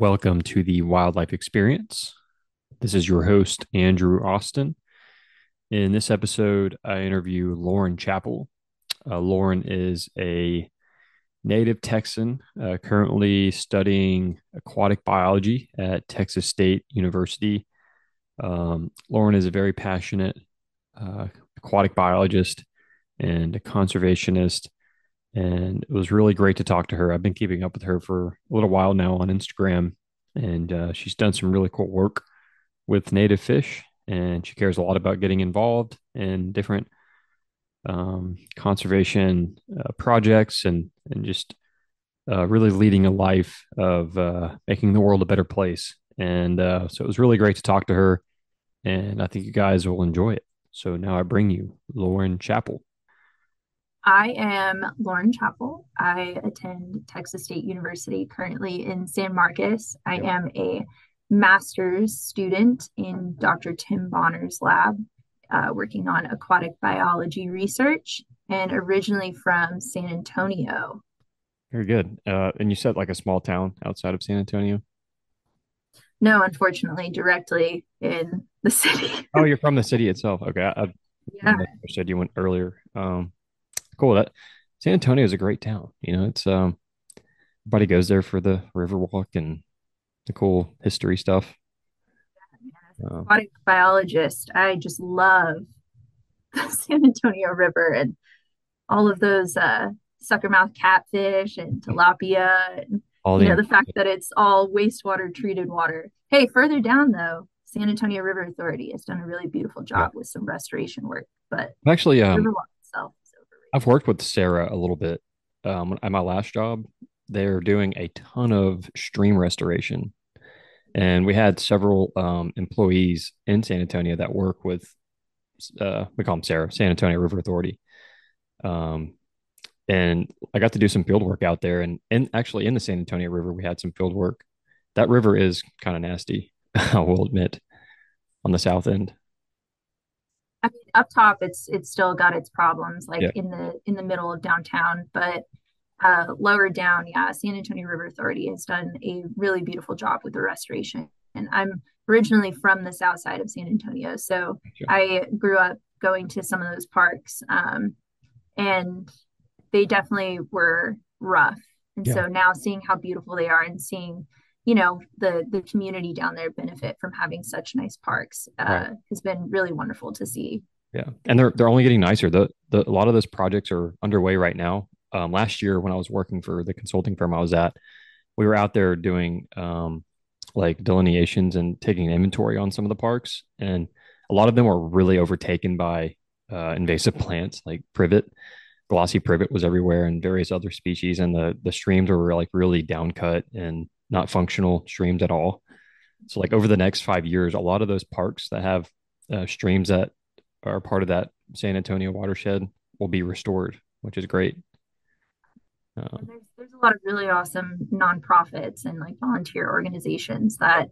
Welcome to the Wildlife Experience. This is your host, Andrew Austin. In this episode, I interview Lauren Chappell. Uh, Lauren is a native Texan, uh, currently studying aquatic biology at Texas State University. Um, Lauren is a very passionate uh, aquatic biologist and a conservationist and it was really great to talk to her. I've been keeping up with her for a little while now on Instagram, and uh, she's done some really cool work with native fish, and she cares a lot about getting involved in different um, conservation uh, projects and and just uh, really leading a life of uh, making the world a better place. And uh, so it was really great to talk to her, and I think you guys will enjoy it. So now I bring you Lauren Chappell. I am Lauren Chappell. I attend Texas State University currently in San Marcos. I am a master's student in Dr. Tim Bonner's lab, uh, working on aquatic biology research, and originally from San Antonio. Very good. Uh, and you said like a small town outside of San Antonio? No, unfortunately, directly in the city. oh, you're from the city itself. Okay. I, I yeah. said you went earlier. Um, cool. That San Antonio is a great town. You know, it's um, everybody goes there for the river walk and the cool history stuff. Uh, aquatic biologist, I just love the San Antonio River and all of those uh, suckermouth catfish and tilapia and all you know the fact that it's all wastewater treated water. Hey, further down though, San Antonio River Authority has done a really beautiful job yeah. with some restoration work. But actually, um, itself I've worked with SARA a little bit um, at my last job. They're doing a ton of stream restoration, and we had several um, employees in San Antonio that work with. Uh, we call them SARA, San Antonio River Authority. Um, and I got to do some field work out there, and and actually in the San Antonio River, we had some field work. That river is kind of nasty, I will admit, on the south end. Up top, it's it's still got its problems, like yeah. in the in the middle of downtown, but uh, lower down, yeah, San Antonio River Authority has done a really beautiful job with the restoration. And I'm originally from the south side of San Antonio, so sure. I grew up going to some of those parks, um, and they definitely were rough. And yeah. so now seeing how beautiful they are and seeing you know the the community down there benefit from having such nice parks uh, right. has been really wonderful to see. Yeah, and they're they're only getting nicer. The the a lot of those projects are underway right now. Um, last year when I was working for the consulting firm I was at, we were out there doing um, like delineations and taking inventory on some of the parks, and a lot of them were really overtaken by uh, invasive plants like privet. Glossy privet was everywhere, and various other species, and the the streams were like really downcut and not functional streams at all. So, like over the next five years, a lot of those parks that have uh, streams that are part of that San Antonio watershed will be restored, which is great. Um, there's, there's a lot of really awesome nonprofits and like volunteer organizations that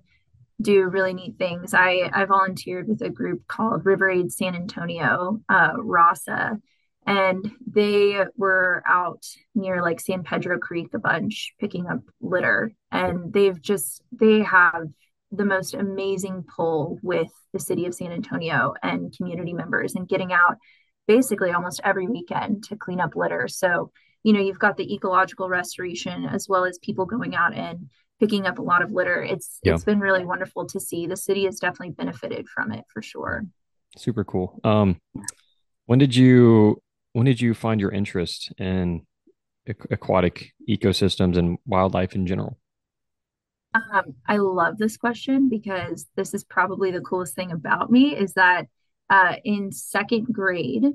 do really neat things. I, I volunteered with a group called River Aid San Antonio, uh, RASA, and they were out near like San Pedro Creek a bunch picking up litter and they've just they have the most amazing pull with the city of San Antonio and community members and getting out basically almost every weekend to clean up litter. So you know you've got the ecological restoration as well as people going out and picking up a lot of litter. It's yeah. it's been really wonderful to see. The city has definitely benefited from it for sure. Super cool. Um when did you when did you find your interest in aquatic ecosystems and wildlife in general? Um, I love this question because this is probably the coolest thing about me is that uh, in second grade,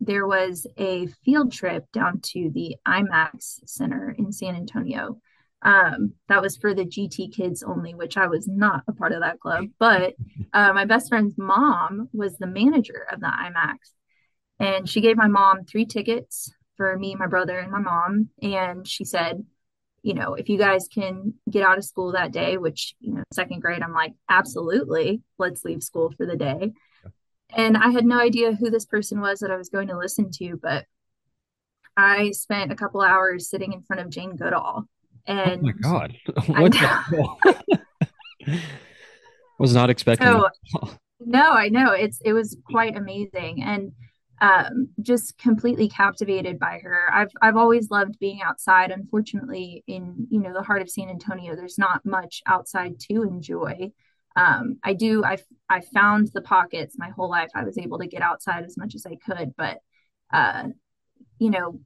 there was a field trip down to the IMAX Center in San Antonio. Um, that was for the GT kids only, which I was not a part of that club. But uh, my best friend's mom was the manager of the IMAX. And she gave my mom three tickets for me, my brother, and my mom. And she said, you know, if you guys can get out of school that day, which, you know, second grade, I'm like, absolutely, let's leave school for the day. And I had no idea who this person was that I was going to listen to, but I spent a couple hours sitting in front of Jane Goodall And oh my god, what was not expecting. So, no, I know. It's it was quite amazing. And um, just completely captivated by her. I've I've always loved being outside. Unfortunately, in you know the heart of San Antonio, there's not much outside to enjoy. Um, I do. I I found the pockets my whole life. I was able to get outside as much as I could, but uh, you know,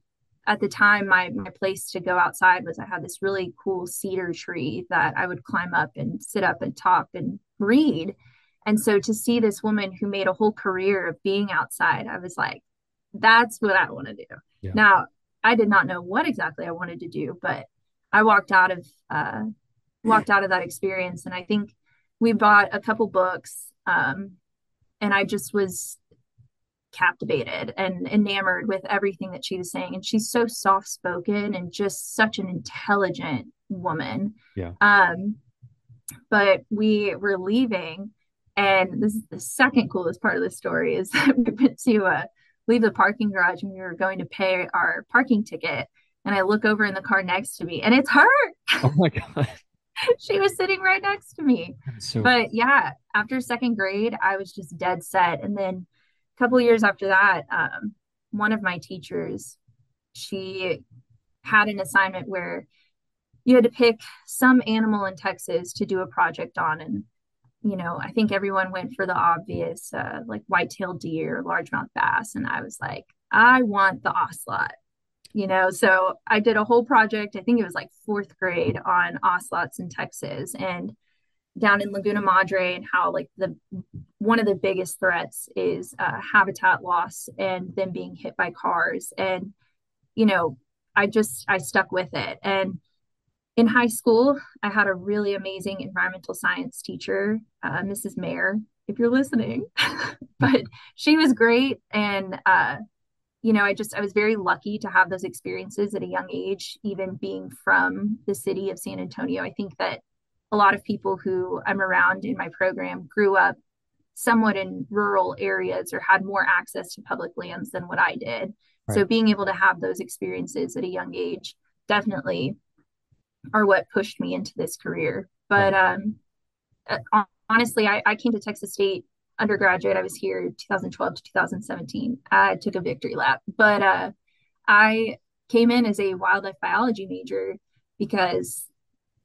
at the time, my my place to go outside was I had this really cool cedar tree that I would climb up and sit up and talk and read and so to see this woman who made a whole career of being outside, I was like, that's what I want to do. Yeah. Now, I did not know what exactly I wanted to do, but I walked out of uh, walked out of that experience, and I think we bought a couple books, um, and I just was captivated and enamored with everything that she was saying. And she's so soft spoken and just such an intelligent woman. Yeah. Um, but we were leaving and this is the second coolest part of the story is that we went to uh, leave the parking garage and we were going to pay our parking ticket. And I look over in the car next to me and it's her. Oh my God. she was sitting right next to me. So... But yeah, after second grade, I was just dead set. And then a couple years after that, um, one of my teachers, she had an assignment where you had to pick some animal in Texas to do a project on. And you know, I think everyone went for the obvious, uh, like white-tailed deer, largemouth bass, and I was like, I want the ocelot, you know. So I did a whole project. I think it was like fourth grade on ocelots in Texas and down in Laguna Madre, and how like the one of the biggest threats is uh, habitat loss and them being hit by cars. And you know, I just I stuck with it and in high school, I had a really amazing environmental science teacher, uh, Mrs. Mayer, if you're listening. but she was great. And, uh, you know, I just, I was very lucky to have those experiences at a young age, even being from the city of San Antonio. I think that a lot of people who I'm around in my program grew up somewhat in rural areas or had more access to public lands than what I did. Right. So being able to have those experiences at a young age definitely are what pushed me into this career. But um, uh, honestly, I, I came to Texas State undergraduate. I was here 2012 to 2017. I took a victory lap, but uh, I came in as a wildlife biology major because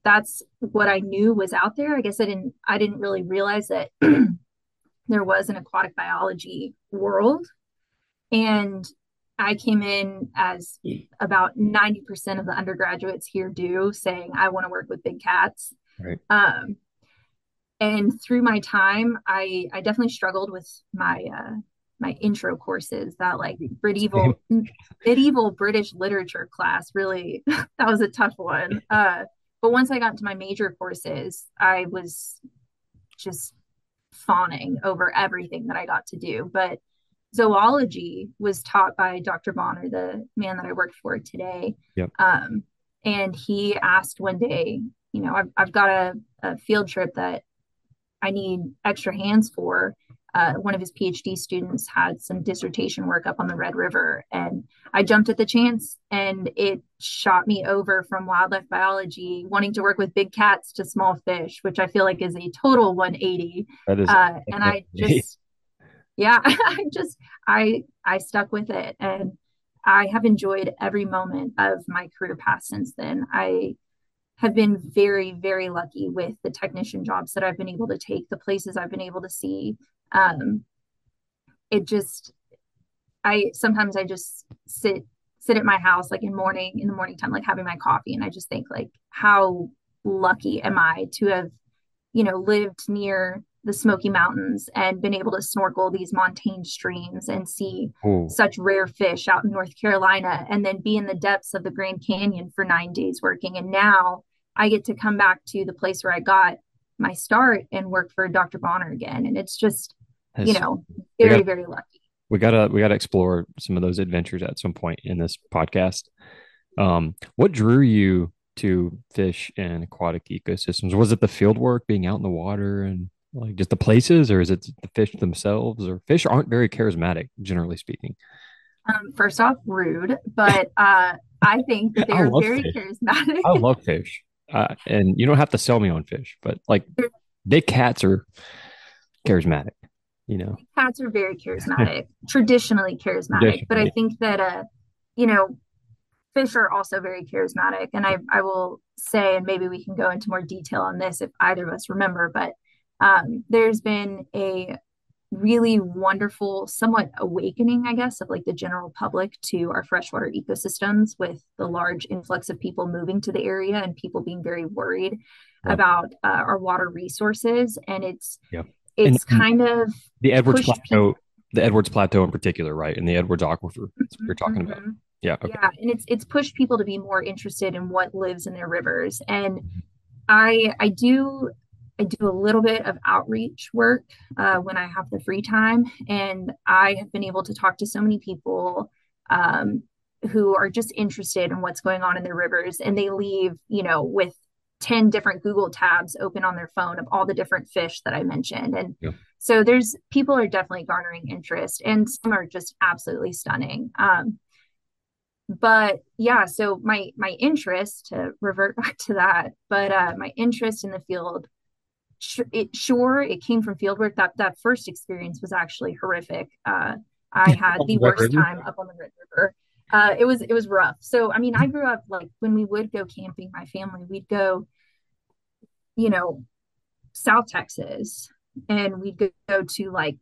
that's what I knew was out there. I guess I didn't I didn't really realize that there was an aquatic biology world. And I came in as about 90% of the undergraduates here do, saying, I want to work with big cats. Right. Um, and through my time, I, I definitely struggled with my uh, my intro courses that like medieval medieval British literature class really that was a tough one. Uh, but once I got into my major courses, I was just fawning over everything that I got to do. But zoology was taught by Dr. Bonner, the man that I work for today. Yep. Um, and he asked one day, you know, I've, I've got a, a field trip that I need extra hands for. Uh, one of his PhD students had some dissertation work up on the Red River, and I jumped at the chance, and it shot me over from wildlife biology, wanting to work with big cats to small fish, which I feel like is a total 180. That is, uh, and I just yeah i just i i stuck with it and i have enjoyed every moment of my career path since then. I have been very very lucky with the technician jobs that i've been able to take the places i've been able to see. Um it just i sometimes i just sit sit at my house like in morning in the morning time like having my coffee and i just think like how lucky am i to have you know lived near the Smoky Mountains and been able to snorkel these montane streams and see Ooh. such rare fish out in North Carolina and then be in the depths of the Grand Canyon for nine days working. And now I get to come back to the place where I got my start and work for Dr. Bonner again. And it's just, you know, very, gotta, very lucky. We gotta we gotta explore some of those adventures at some point in this podcast. Um, what drew you to fish and aquatic ecosystems? Was it the field work, being out in the water and like just the places, or is it the fish themselves? Or fish aren't very charismatic, generally speaking. Um, first off, rude, but uh, I think they're very fish. charismatic. I love fish. Uh, and you don't have to sell me on fish, but like big cats are charismatic, you know. Cats are very charismatic, traditionally charismatic, traditionally. but I think that uh, you know, fish are also very charismatic. And I I will say, and maybe we can go into more detail on this if either of us remember, but um, there's been a really wonderful, somewhat awakening, I guess, of like the general public to our freshwater ecosystems with the large influx of people moving to the area and people being very worried yeah. about uh, our water resources. And it's yeah. it's and kind of the Edwards Plateau, people... the Edwards Plateau in particular, right? And the Edwards Aquifer. That's what you're talking mm-hmm. about. Yeah. Okay. Yeah. And it's it's pushed people to be more interested in what lives in their rivers. And I I do I do a little bit of outreach work uh, when I have the free time, and I have been able to talk to so many people um, who are just interested in what's going on in the rivers, and they leave, you know, with 10 different Google tabs open on their phone of all the different fish that I mentioned. And yeah. so there's people are definitely garnering interest, and some are just absolutely stunning. Um, but yeah, so my my interest to revert back to that, but uh, my interest in the field it sure it came from fieldwork. That that first experience was actually horrific. Uh, I had the worst time up on the Red River. Uh, it was it was rough. So I mean, I grew up like when we would go camping, my family we'd go, you know, South Texas, and we'd go, go to like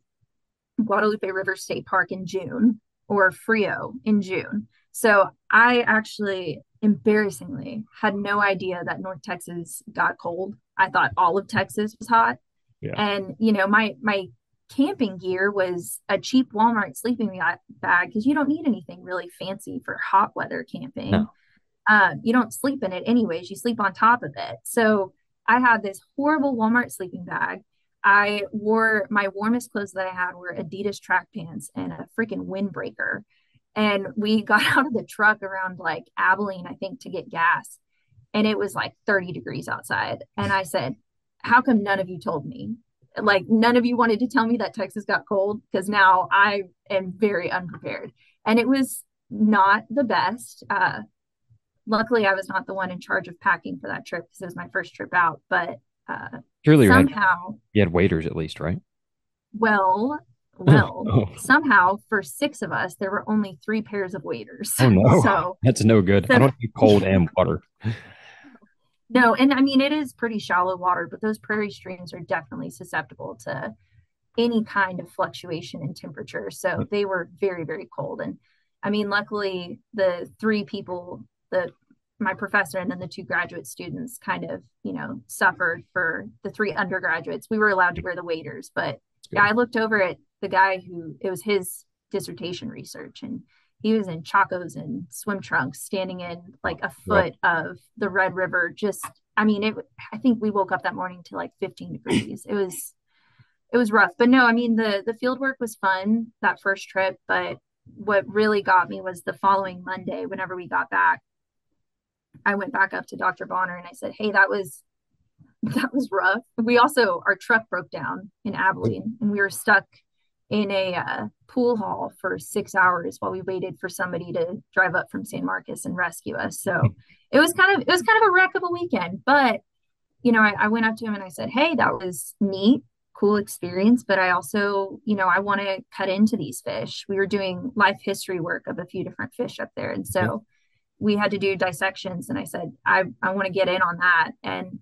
Guadalupe River State Park in June or Frio in June. So I actually embarrassingly had no idea that North Texas got cold. I thought all of Texas was hot. Yeah. And you know, my my camping gear was a cheap Walmart sleeping bag because you don't need anything really fancy for hot weather camping. No. Um, you don't sleep in it anyways. You sleep on top of it. So I had this horrible Walmart sleeping bag. I wore my warmest clothes that I had were Adidas track pants and a freaking windbreaker. And we got out of the truck around like Abilene, I think, to get gas. And it was like 30 degrees outside. And I said, How come none of you told me? Like, none of you wanted to tell me that Texas got cold because now I am very unprepared. And it was not the best. Uh, luckily, I was not the one in charge of packing for that trip because it was my first trip out. But uh, surely somehow you had waders at least, right? Well, well, oh. somehow for six of us, there were only three pairs of waders. Oh no, so that's no good. So, I don't need cold and water. No, and I mean it is pretty shallow water, but those prairie streams are definitely susceptible to any kind of fluctuation in temperature. So mm. they were very, very cold. And I mean, luckily the three people, the my professor and then the two graduate students kind of, you know, suffered for the three undergraduates. We were allowed to wear the waders, but yeah, I looked over at the guy who it was his dissertation research and he was in chacos and swim trunks standing in like a foot of the red river just i mean it i think we woke up that morning to like 15 degrees. It was it was rough. But no i mean the the field work was fun that first trip but what really got me was the following monday whenever we got back i went back up to dr bonner and i said hey that was that was rough. We also our truck broke down in abilene and we were stuck in a uh, pool hall for six hours while we waited for somebody to drive up from San Marcos and rescue us. So hmm. it was kind of it was kind of a wreck of a weekend. But you know, I, I went up to him and I said, "Hey, that was neat, cool experience, but I also, you know, I want to cut into these fish. We were doing life history work of a few different fish up there, and so." Yeah. We had to do dissections, and I said, I, I want to get in on that. And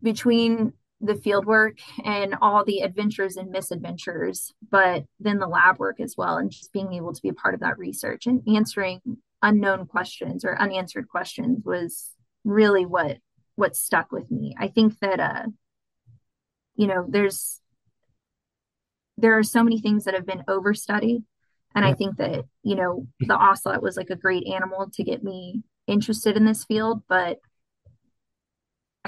between the field work and all the adventures and misadventures, but then the lab work as well, and just being able to be a part of that research and answering unknown questions or unanswered questions was really what what stuck with me. I think that uh, you know, there's there are so many things that have been overstudied. And I think that, you know, the ocelot was like a great animal to get me interested in this field, but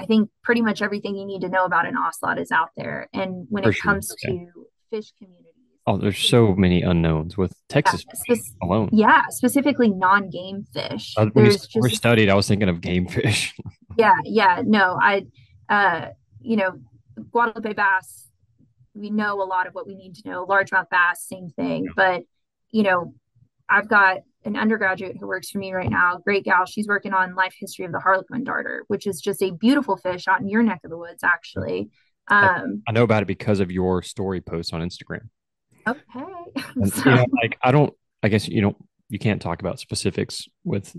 I think pretty much everything you need to know about an ocelot is out there. And when For it sure. comes okay. to fish communities, oh, there's so many unknowns with Texas yeah, spe- alone. Yeah, specifically non-game fish. Uh, we, just, studied, I was thinking of game fish. yeah, yeah, no, I, uh, you know, Guadalupe bass. We know a lot of what we need to know. Largemouth bass, same thing. Yeah. But you know, I've got an undergraduate who works for me right now, great gal. She's working on life history of the Harlequin darter, which is just a beautiful fish out in your neck of the woods, actually. Um, I know about it because of your story posts on Instagram. Okay. so. you know, like I don't, I guess you know, you can't talk about specifics with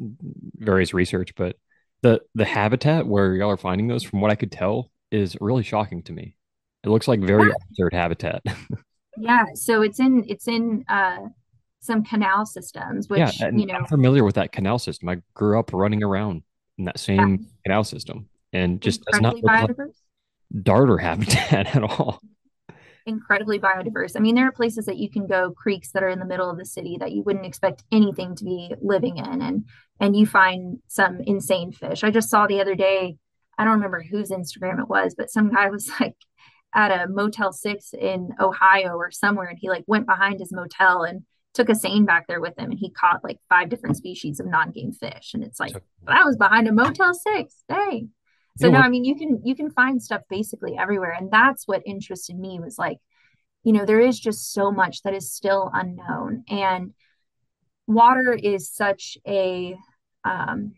various research, but the the habitat where y'all are finding those, from what I could tell, is really shocking to me. It looks like very yeah. altered habitat. yeah. So it's in it's in uh some canal systems, which yeah, you know I'm familiar with that canal system. I grew up running around in that same yeah. canal system and just does not look like darter habitat at all. Incredibly biodiverse. I mean, there are places that you can go, creeks that are in the middle of the city that you wouldn't expect anything to be living in, and and you find some insane fish. I just saw the other day. I don't remember whose Instagram it was, but some guy was like at a Motel Six in Ohio or somewhere, and he like went behind his motel and took a seine back there with him and he caught like five different species of non-game fish and it's like that was behind a motel six dang. So no i mean you can you can find stuff basically everywhere and that's what interested me was like you know there is just so much that is still unknown and water is such a um,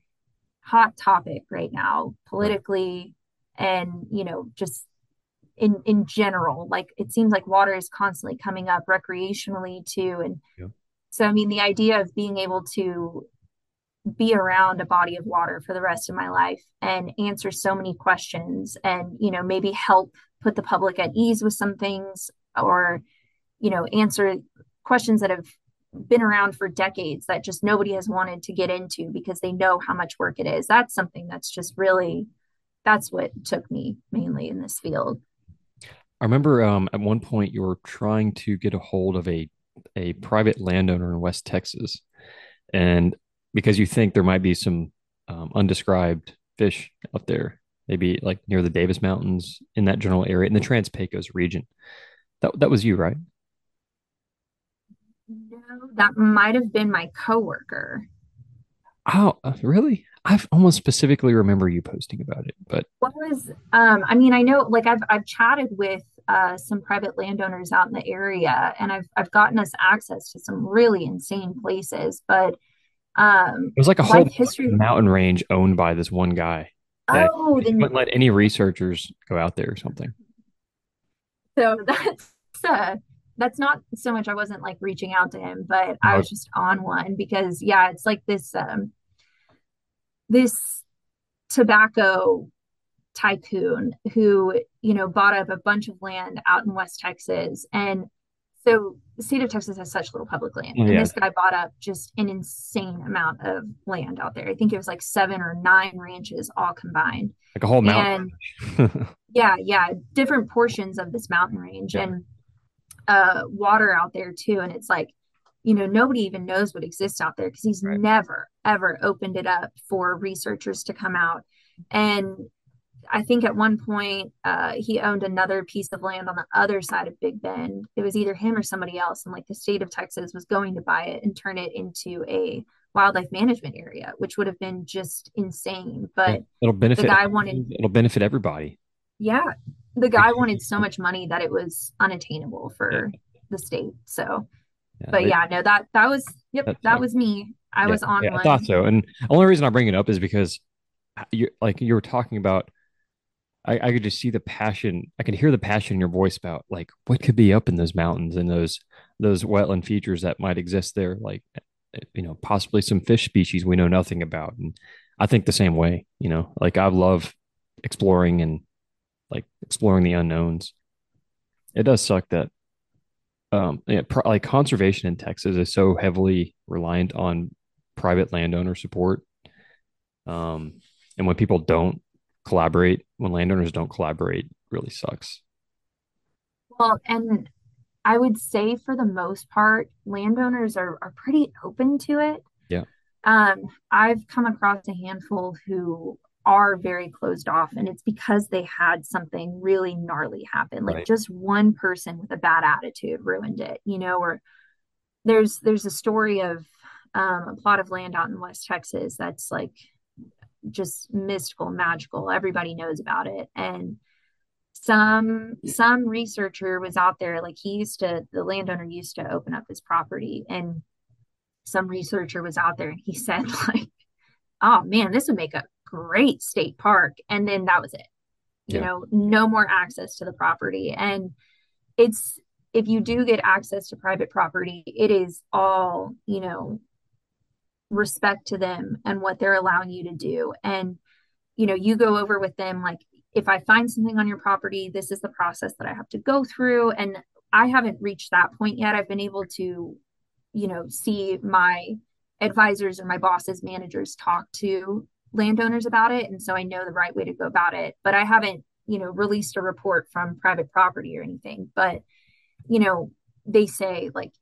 hot topic right now politically and you know just in in general like it seems like water is constantly coming up recreationally too and yeah. so i mean the idea of being able to be around a body of water for the rest of my life and answer so many questions and you know maybe help put the public at ease with some things or you know answer questions that have been around for decades that just nobody has wanted to get into because they know how much work it is that's something that's just really that's what took me mainly in this field I remember um, at one point you were trying to get a hold of a a private landowner in West Texas, and because you think there might be some um, undescribed fish out there, maybe like near the Davis Mountains in that general area in the Trans Pecos region. That that was you, right? No, that might have been my coworker. Oh, uh, really? I almost specifically remember you posting about it, but what was um I mean, I know like I've I've chatted with uh some private landowners out in the area and I've I've gotten us access to some really insane places, but um it was like a whole history mountain range owned by this one guy. Oh, then wouldn't let any researchers go out there or something. So that's uh that's not so much I wasn't like reaching out to him, but I was just on one because yeah, it's like this um this tobacco tycoon who you know bought up a bunch of land out in west texas. And so the state of texas has such little public land. And this guy bought up just an insane amount of land out there. I think it was like seven or nine ranches all combined. Like a whole mountain yeah yeah different portions of this mountain range yeah. and uh water out there too. And it's like you know nobody even knows what exists out there because he's right. never ever opened it up for researchers to come out. And i think at one point uh, he owned another piece of land on the other side of big bend it was either him or somebody else and like the state of texas was going to buy it and turn it into a wildlife management area which would have been just insane but it'll benefit the guy wanted it'll benefit everybody yeah the guy wanted so much money that it was unattainable for yeah. the state so yeah, but yeah, no, that that was yep, that was me. I yeah, was on. I thought so. And the only reason I bring it up is because you like you were talking about I, I could just see the passion. I could hear the passion in your voice about like what could be up in those mountains and those those wetland features that might exist there, like you know, possibly some fish species we know nothing about. And I think the same way, you know, like I love exploring and like exploring the unknowns. It does suck that um, yeah, like conservation in Texas is so heavily reliant on private landowner support. Um, and when people don't collaborate, when landowners don't collaborate, really sucks. Well, and I would say for the most part, landowners are, are pretty open to it. Yeah. Um, I've come across a handful who are very closed off and it's because they had something really gnarly happen like right. just one person with a bad attitude ruined it you know or there's there's a story of um, a plot of land out in west texas that's like just mystical magical. Everybody knows about it. And some some researcher was out there like he used to the landowner used to open up his property. And some researcher was out there and he said like oh man this would make a great state park. And then that was it. You yeah. know no more access to the property. And it's if you do get access to private property it is all you know respect to them and what they're allowing you to do. And you know you go over with them like if i find something on your property this is the process that i have to go through. And i haven't reached that point yet. I've been able to you know see my advisors or my bosses managers talk to landowners about it. And so i know the right way to go about it. But i haven't you know released a report from private property or anything. But you know they say like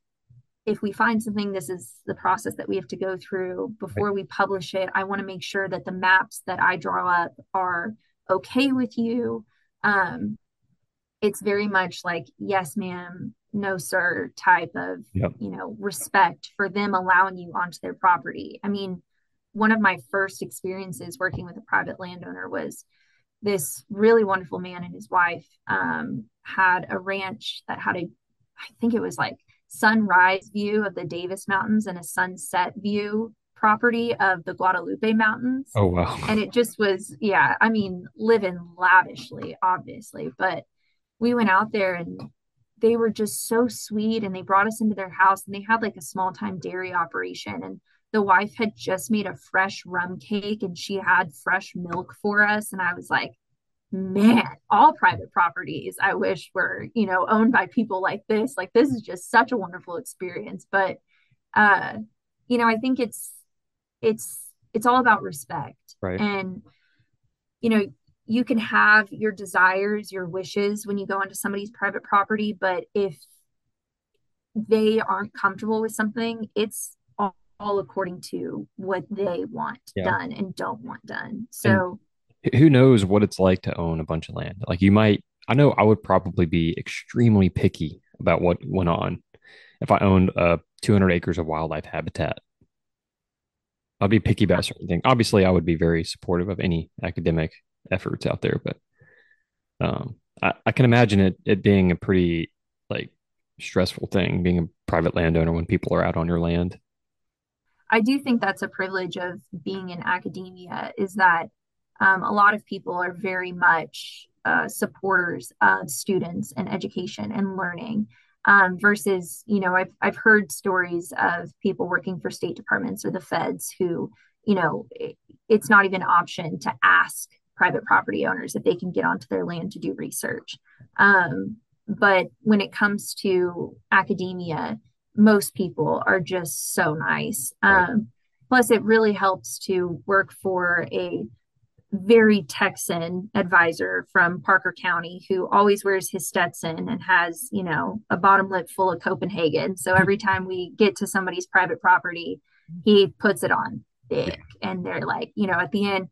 if we find something this is the process that we have to go through before right. we publish it i want to make sure that the maps that i draw up are okay with you um it's very much like yes ma'am no sir type of yep. you know respect for them allowing you onto their property i mean one of my first experiences working with a private landowner was this really wonderful man and his wife um, had a ranch that had a i think it was like sunrise view of the davis mountains and a sunset view property of the guadalupe mountains. Oh wow. And it just was yeah i mean living lavishly obviously but we went out there and they were just so sweet and they brought us into their house and they had like a small time dairy operation and the wife had just made a fresh rum cake and she had fresh milk for us. And i was like man all private properties i wish were you know owned by people like this like this is just such a wonderful experience but uh you know i think it's it's it's all about respect right and you know you can have your desires, your wishes when you go onto somebody's private property, but if they aren't comfortable with something, it's all, all according to what they want yeah. done and don't want done. So and who knows what it's like to own a bunch of land? Like you might I know I would probably be extremely picky about what went on if I owned uh 200 acres of wildlife habitat. I'd be picky about certain things. Obviously, I would be very supportive of any academic efforts out there, but um, I, I can imagine it it being a pretty like stressful thing being a private landowner when people are out on your land. I do think that's a privilege of being in academia is that um, a lot of people are very much uh, supporters of students and education and learning um, versus you know I've, I've heard stories of people working for state departments or the feds who you know it, it's not even an option to ask private property owners if they can get onto their land to do research. Um, but when it comes to academia, most people are just so nice. Um, plus, it really helps to work for a very Texan advisor from Parker County who always wears his Stetson and has, you know, a bottom lip full of Copenhagen. So hmm. every time we get to somebody's private property, he puts it on thick. And they're like, you know, at the end,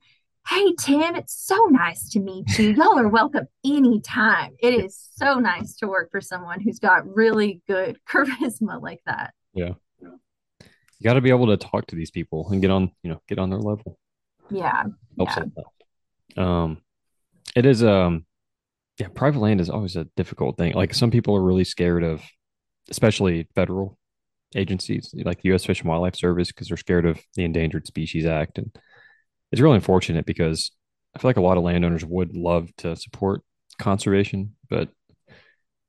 Hey, Tim, it's so nice to meet you. Y'all are welcome anytime. It is so nice to work for someone who's got really good charisma like that. Yeah. You got to be able to talk to these people and get on, you know, get on their level. Yeah. Helps yeah. Um, it is, um, yeah, private land is always a difficult thing. Like some people are really scared of, especially federal agencies like the U.S. Fish and Wildlife Service because they're scared of the Endangered Species Act and it's really unfortunate because I feel like a lot of landowners would love to support conservation, but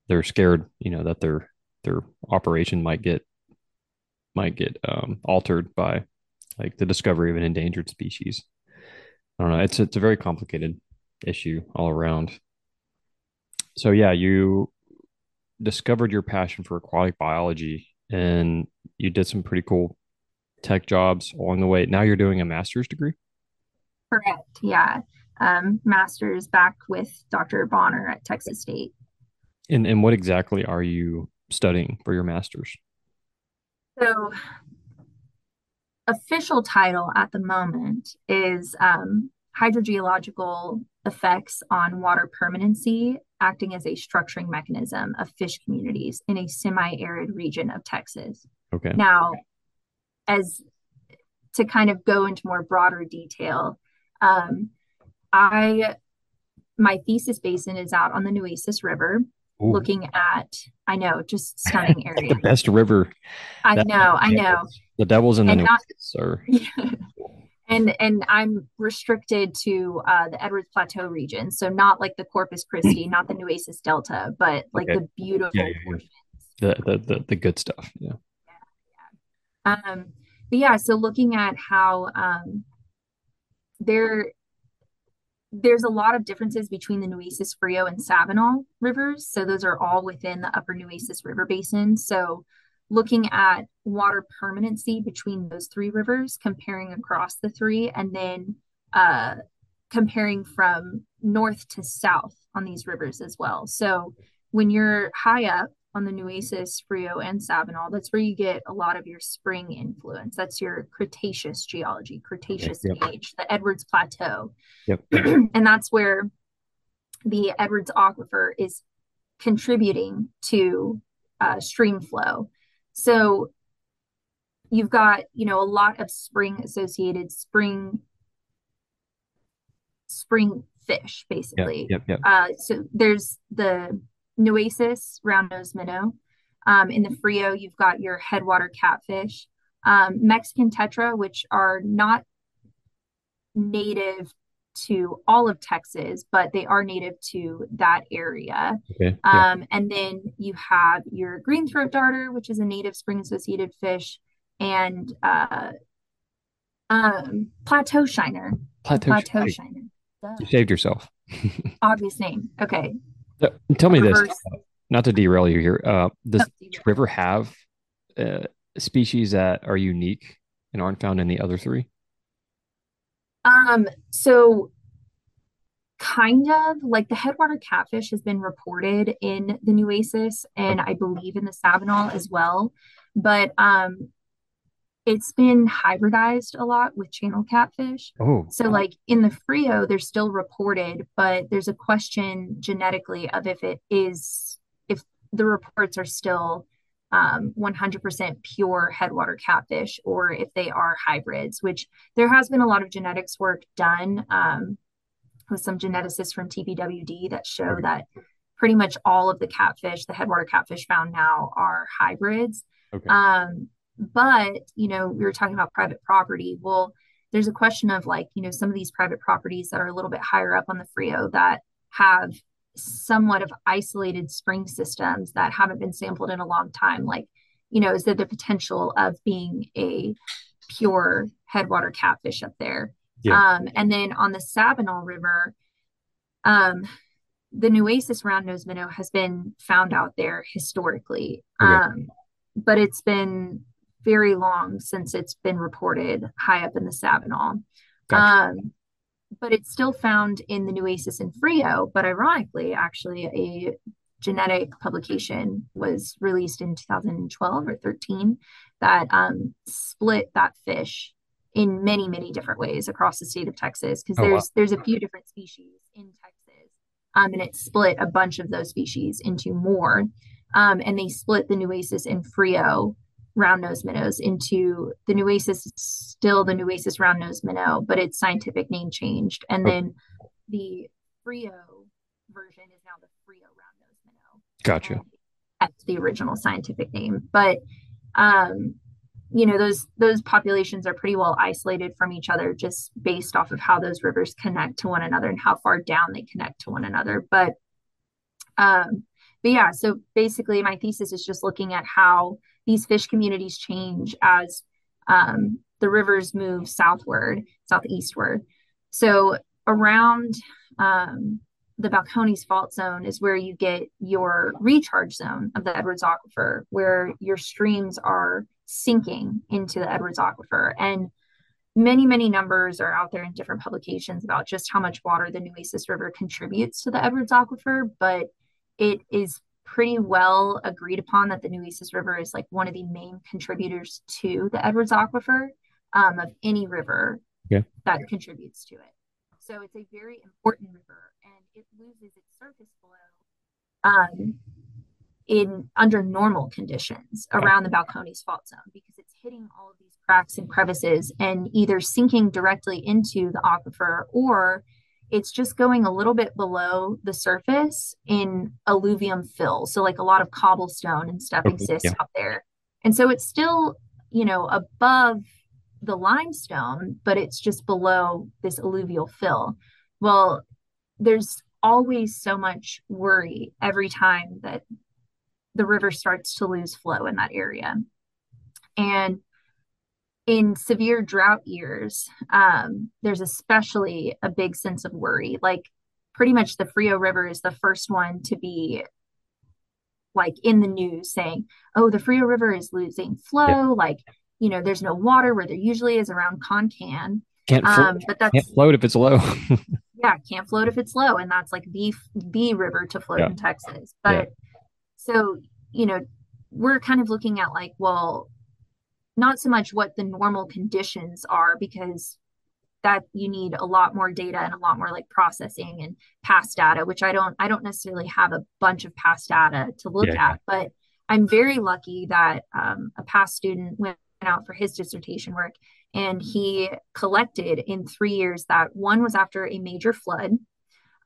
they're scared, you know, that their their operation might get might get um, altered by like the discovery of an endangered species. I don't know. It's it's a very complicated issue all around. So yeah, you discovered your passion for aquatic biology and you did some pretty cool tech jobs along the way. Now you're doing a master's degree. Correct. Yeah. Um, master's back with Dr. Bonner at Texas State. And and what exactly are you studying for your master's? So, official title at the moment is um, hydrogeological effects on water permanency, acting as a structuring mechanism of fish communities in a semi-arid region of Texas. Okay. Now, as to kind of go into more broader detail, um, I my thesis basin is out on the Nueces River, Ooh. looking at I know just stunning area. the best river. I know, I know. The devil's in the Nueces, or yeah. and and I'm restricted to uh, the Edwards Plateau region, so not like the Corpus Christi, not the Nueces Delta, but like okay. the beautiful yeah, yeah, the, the, the the good stuff. Yeah. yeah. Um. But yeah, so looking at how um there there's a lot of differences between the Nueces, Frio, and Sabinal rivers. So those are all within the upper Nueces River Basin. So looking at water permanency between those three rivers, comparing across the three, and then uh, comparing from north to south on these rivers as well. So when you're high up on the Nueces, Frio, and Sabinal, that's where you get a lot of your spring influence. That's your Cretaceous geology, Cretaceous yep. age, the Edwards Plateau. Yep. and that's where the Edwards Aquifer is contributing to uh, stream flow. So you've got, you know, a lot of spring associated spring spring fish, basically. Yep, yep, yep. Uh, so there's the Nueces, round nose minnow. Um, in the Frio, you've got your headwater catfish, um, Mexican tetra, which are not native to all of Texas, but they are native to that area. Okay. Um, yeah. And then you have your green throat darter, which is a native spring associated fish, and uh, um, plateau shiner. Plateau, plateau shiner. You saved yourself. Obvious name. Okay. Tell me Reverse. this, not to derail you here. Uh, does oh, river have uh, species that are unique and aren't found in the other three? Um, so kind of like the headwater catfish has been reported in the Nueces and I believe in the Sabinal as well. But um it's been hybridized a lot with channel catfish. Oh. So like in the Frio, they're still reported, but there's a question genetically of if it is if the reports are still um, 100% pure headwater catfish or if they are hybrids, which there has been a lot of genetics work done um, with some geneticists from TPWD that show that pretty much all of the catfish, the headwater catfish found now, are hybrids. Okay. Um, but, you know, we were talking about private property. Well, there's a question of like, you know, some of these private properties that are a little bit higher up on the Frio that have somewhat of isolated spring systems that haven't been sampled in a long time like you know is there the potential of being a pure headwater catfish up there yeah. um, and then on the sabinal river um, the nueces round nose minnow has been found out there historically okay. um, but it's been very long since it's been reported high up in the sabinal gotcha. um, but it's still found in the Nueces and Frio. But ironically, actually, a genetic publication was released in 2012 or 13 that um, split that fish in many many different ways across the state of Texas because oh, there's wow. there's a few different species in Texas um, and it split a bunch of those species into more um, and they split the Nueces and Frio round nose minnows into the Nueces is still the Nueces round nose minnow, but its scientific name changed. And then the Frio version is now the Frio round nose minnow. Gotcha. That's the original scientific name. But um, you know, those those populations are pretty well isolated from each other just based off of how those rivers connect to one another and how far down they connect to one another. But um, but yeah, so basically my thesis is just looking at how these fish communities change as um, the rivers move southward, southeastward. So around um, the Balcones fault zone is where you get your recharge zone of the Edwards Aquifer, where your streams are sinking into the Edwards Aquifer. And many, many numbers are out there in different publications about just how much water the Nueces River contributes to the Edwards Aquifer, but it is pretty well agreed upon that the Nueces River is like one of the main contributors to the Edwards Aquifer um, of any river yeah. that contributes to it. So it's a very important river, and it loses its surface flow um, in under normal conditions around the Balcones fault zone because it's hitting all of these cracks and crevices and either sinking directly into the aquifer or it's just going a little bit below the surface in alluvium fill. So like a lot of cobblestone and stuff okay, cysts yeah. out there. And so it's still you know, above the limestone, but it's just below this alluvial fill. Well, there's always so much worry every time that the river starts to lose flow in that area. And in severe drought years, um, there's especially a big sense of worry. Like, pretty much the Frio River is the first one to be like in the news saying, oh, the Frio River is losing flow. Yeah. Like, you know, there's no water where there usually is around Concan. Can't, um, but that's, can't float if it's low. yeah, can't float if it's low. And that's like the, the river to float yeah. in Texas. But yeah. so, you know, we're kind of looking at like, well, not so much what the normal conditions are because that you need a lot more data and a lot more like processing and past data which i don't i don't necessarily have a bunch of past data to look yeah. at but i'm very lucky that um, a past student went out for his dissertation work and he collected in three years that one was after a major flood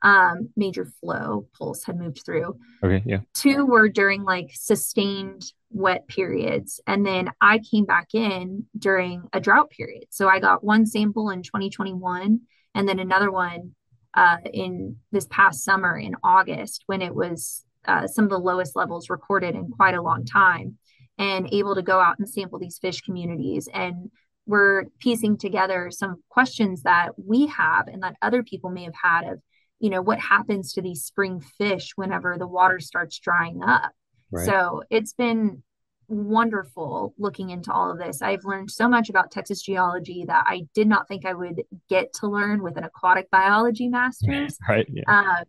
um, major flow pulse had moved through okay yeah two were during like sustained wet periods. And then I came back in during a drought period. So I got one sample in 2021 and then another one uh, in this past summer in August when it was uh, some of the lowest levels recorded in quite a long time and able to go out and sample these fish communities. And we're piecing together some questions that we have and that other people may have had of, you know, what happens to these spring fish whenever the water starts drying up Right. So it's been wonderful looking into all of this. I've learned so much about Texas geology that I did not think I would get to learn with an aquatic biology master's. Right. Yeah. Uh,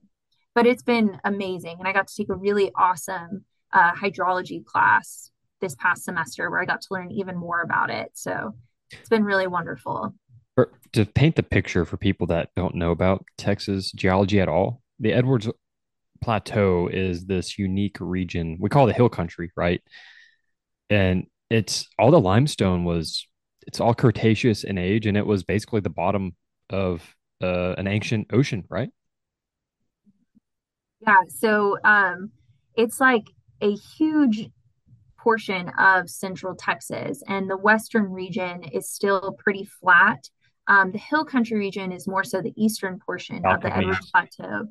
but it's been amazing. And I got to take a really awesome uh, hydrology class this past semester where I got to learn even more about it. So it's been really wonderful. For, to paint the picture for people that don't know about Texas geology at all, the Edwards plateau is this unique region. We call the hill country right? And it's all the limestone was it's all cretaceous in age and it was basically the bottom of uh, an ancient ocean right? Yeah so um it's like a huge portion of central texas and the western region is still pretty flat um, the hill country region is more so the eastern portion of the Edwards Plateau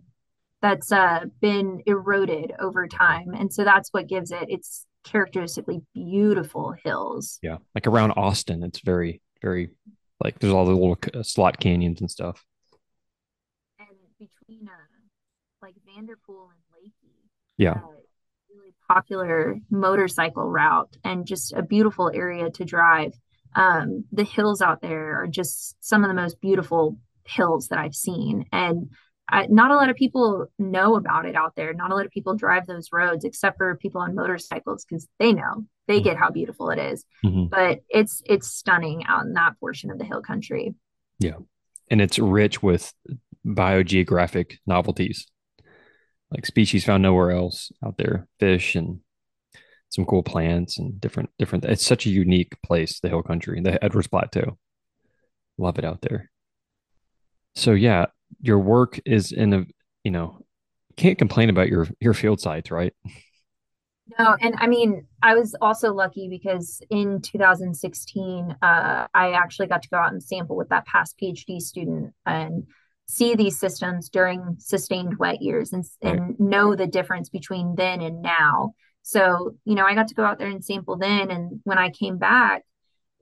that's uh, been eroded over time. And so that's what gives it its characteristically beautiful hills. Yeah. Like around Austin, it's very, very like there's all the little uh, slot canyons and stuff. And between uh, like Vanderpool and Leakey, yeah. Uh, really popular motorcycle route and just a beautiful area to drive. Um, the hills out there are just some of the most beautiful hills that I've seen. And I, not a lot of people know about it out there. Not a lot of people drive those roads, except for people on motorcycles, because they know they get how beautiful it is. Mm-hmm. But it's it's stunning out in that portion of the hill country. Yeah, and it's rich with biogeographic novelties, like species found nowhere else out there, fish and some cool plants and different different. It's such a unique place, the hill country, the Edwards Plateau. Love it out there. So yeah, your work is in a you know can't complain about your your field sites right no and i mean i was also lucky because in 2016 uh, i actually got to go out and sample with that past phd student and see these systems during sustained wet years and, right. and know the difference between then and now so you know i got to go out there and sample then and when i came back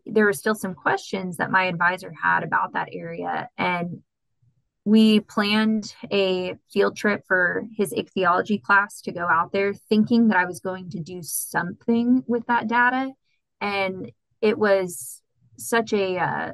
there were still some questions that my advisor had about that area and we planned a field trip for his ichthyology class to go out there thinking that I was going to do something with that data. And it was such a uh,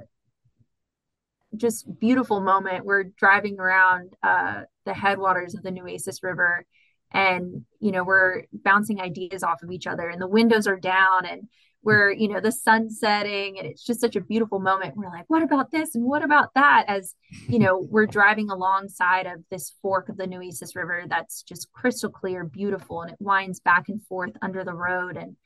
just beautiful moment. We're driving around uh, the headwaters of the Nueces River and, you know, we're bouncing ideas off of each other and the windows are down and we're you know the sun setting and it's just such a beautiful moment. We're like what about this and what about that? As you know we're driving alongside of this fork of the nueces river that's just crystal clear beautiful and it winds back and forth under the road. And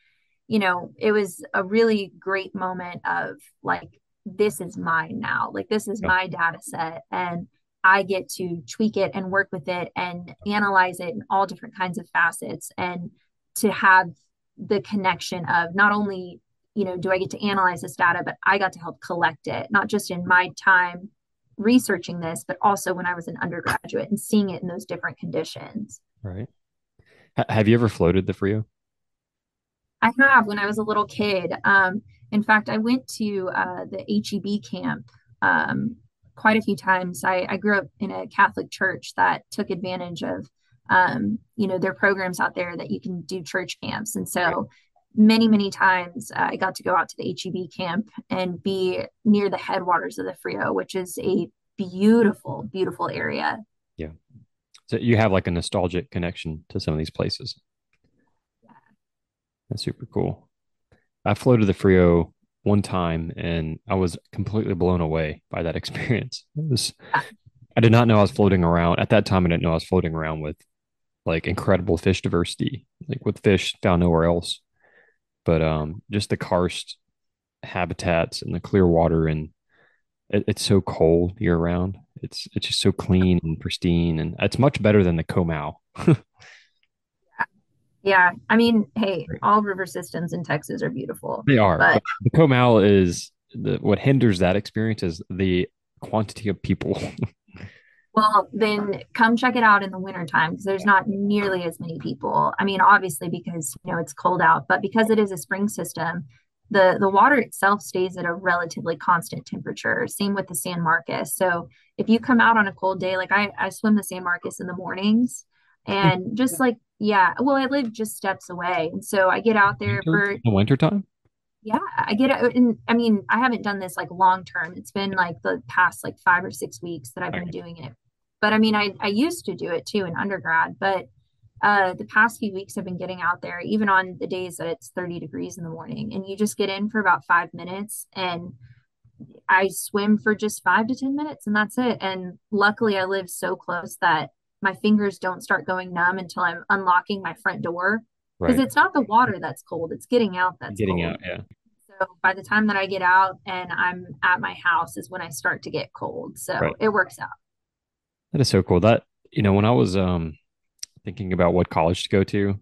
you know it was a really great moment of like this is mine now. Like this is my data set. And i get to tweak it and work with it and analyze it in all different kinds of facets and to have the connection of not only you know, do I get to analyze this data? But I got to help collect it, not just in my time researching this, but also when I was an undergraduate and seeing it in those different conditions. Right. H- have you ever floated the Frio? I have when I was a little kid. Um, in fact, I went to uh, the HEB camp um, quite a few times. I, I, grew up in a Catholic church that took advantage of, um, you know, their programs out there that you can do church camps. And so many, many times uh, I got to go out to the HEB camp and be near the headwaters of the Frio, which is a beautiful, beautiful area. Yeah. So you have like a nostalgic connection to some of these places. Yeah. That's super cool. I floated the Frio one time and I was completely blown away by that experience. It was I did not know I was floating around at that time. I didn't know I was floating around with like incredible fish diversity, like with fish found nowhere else. But um, just the karst habitats and the clear water and it, it's so cold year round. It's it's just so clean and pristine, and it's much better than the Comal. Yeah, I mean, hey, all river systems in Texas are beautiful. They are. But, the Comal is the what hinders that experience is the quantity of people. well, then come check it out in the wintertime because there's not nearly as many people. I mean, obviously because you know it's cold out, but because it is a spring system, the the water itself stays at a relatively constant temperature. Same with the San Marcos. So if you come out on a cold day, like I, I swim the San Marcos in the mornings mm-hmm. and just like yeah well i live just steps away and so i get out there winter, for the winter time? Yeah i get out and i mean i haven't done this like long term. It's been like the past like five or six weeks that i've been doing it. But i mean i i used to do it too in undergrad but uh the past few weeks i've been getting out there even on the days that it's 30 degrees in the morning and you just get in for about five minutes and i swim for just five to ten minutes and that's it. And luckily i live so close that my fingers don't start going numb until I'm unlocking my front door. Because right. it's not the water that's cold, it's getting out that's getting cold. out, yeah. So by the time that I get out and I'm at my house is when I start to get cold. So right. it works out. That is so cool. That you know, when I was um thinking about what college to go to,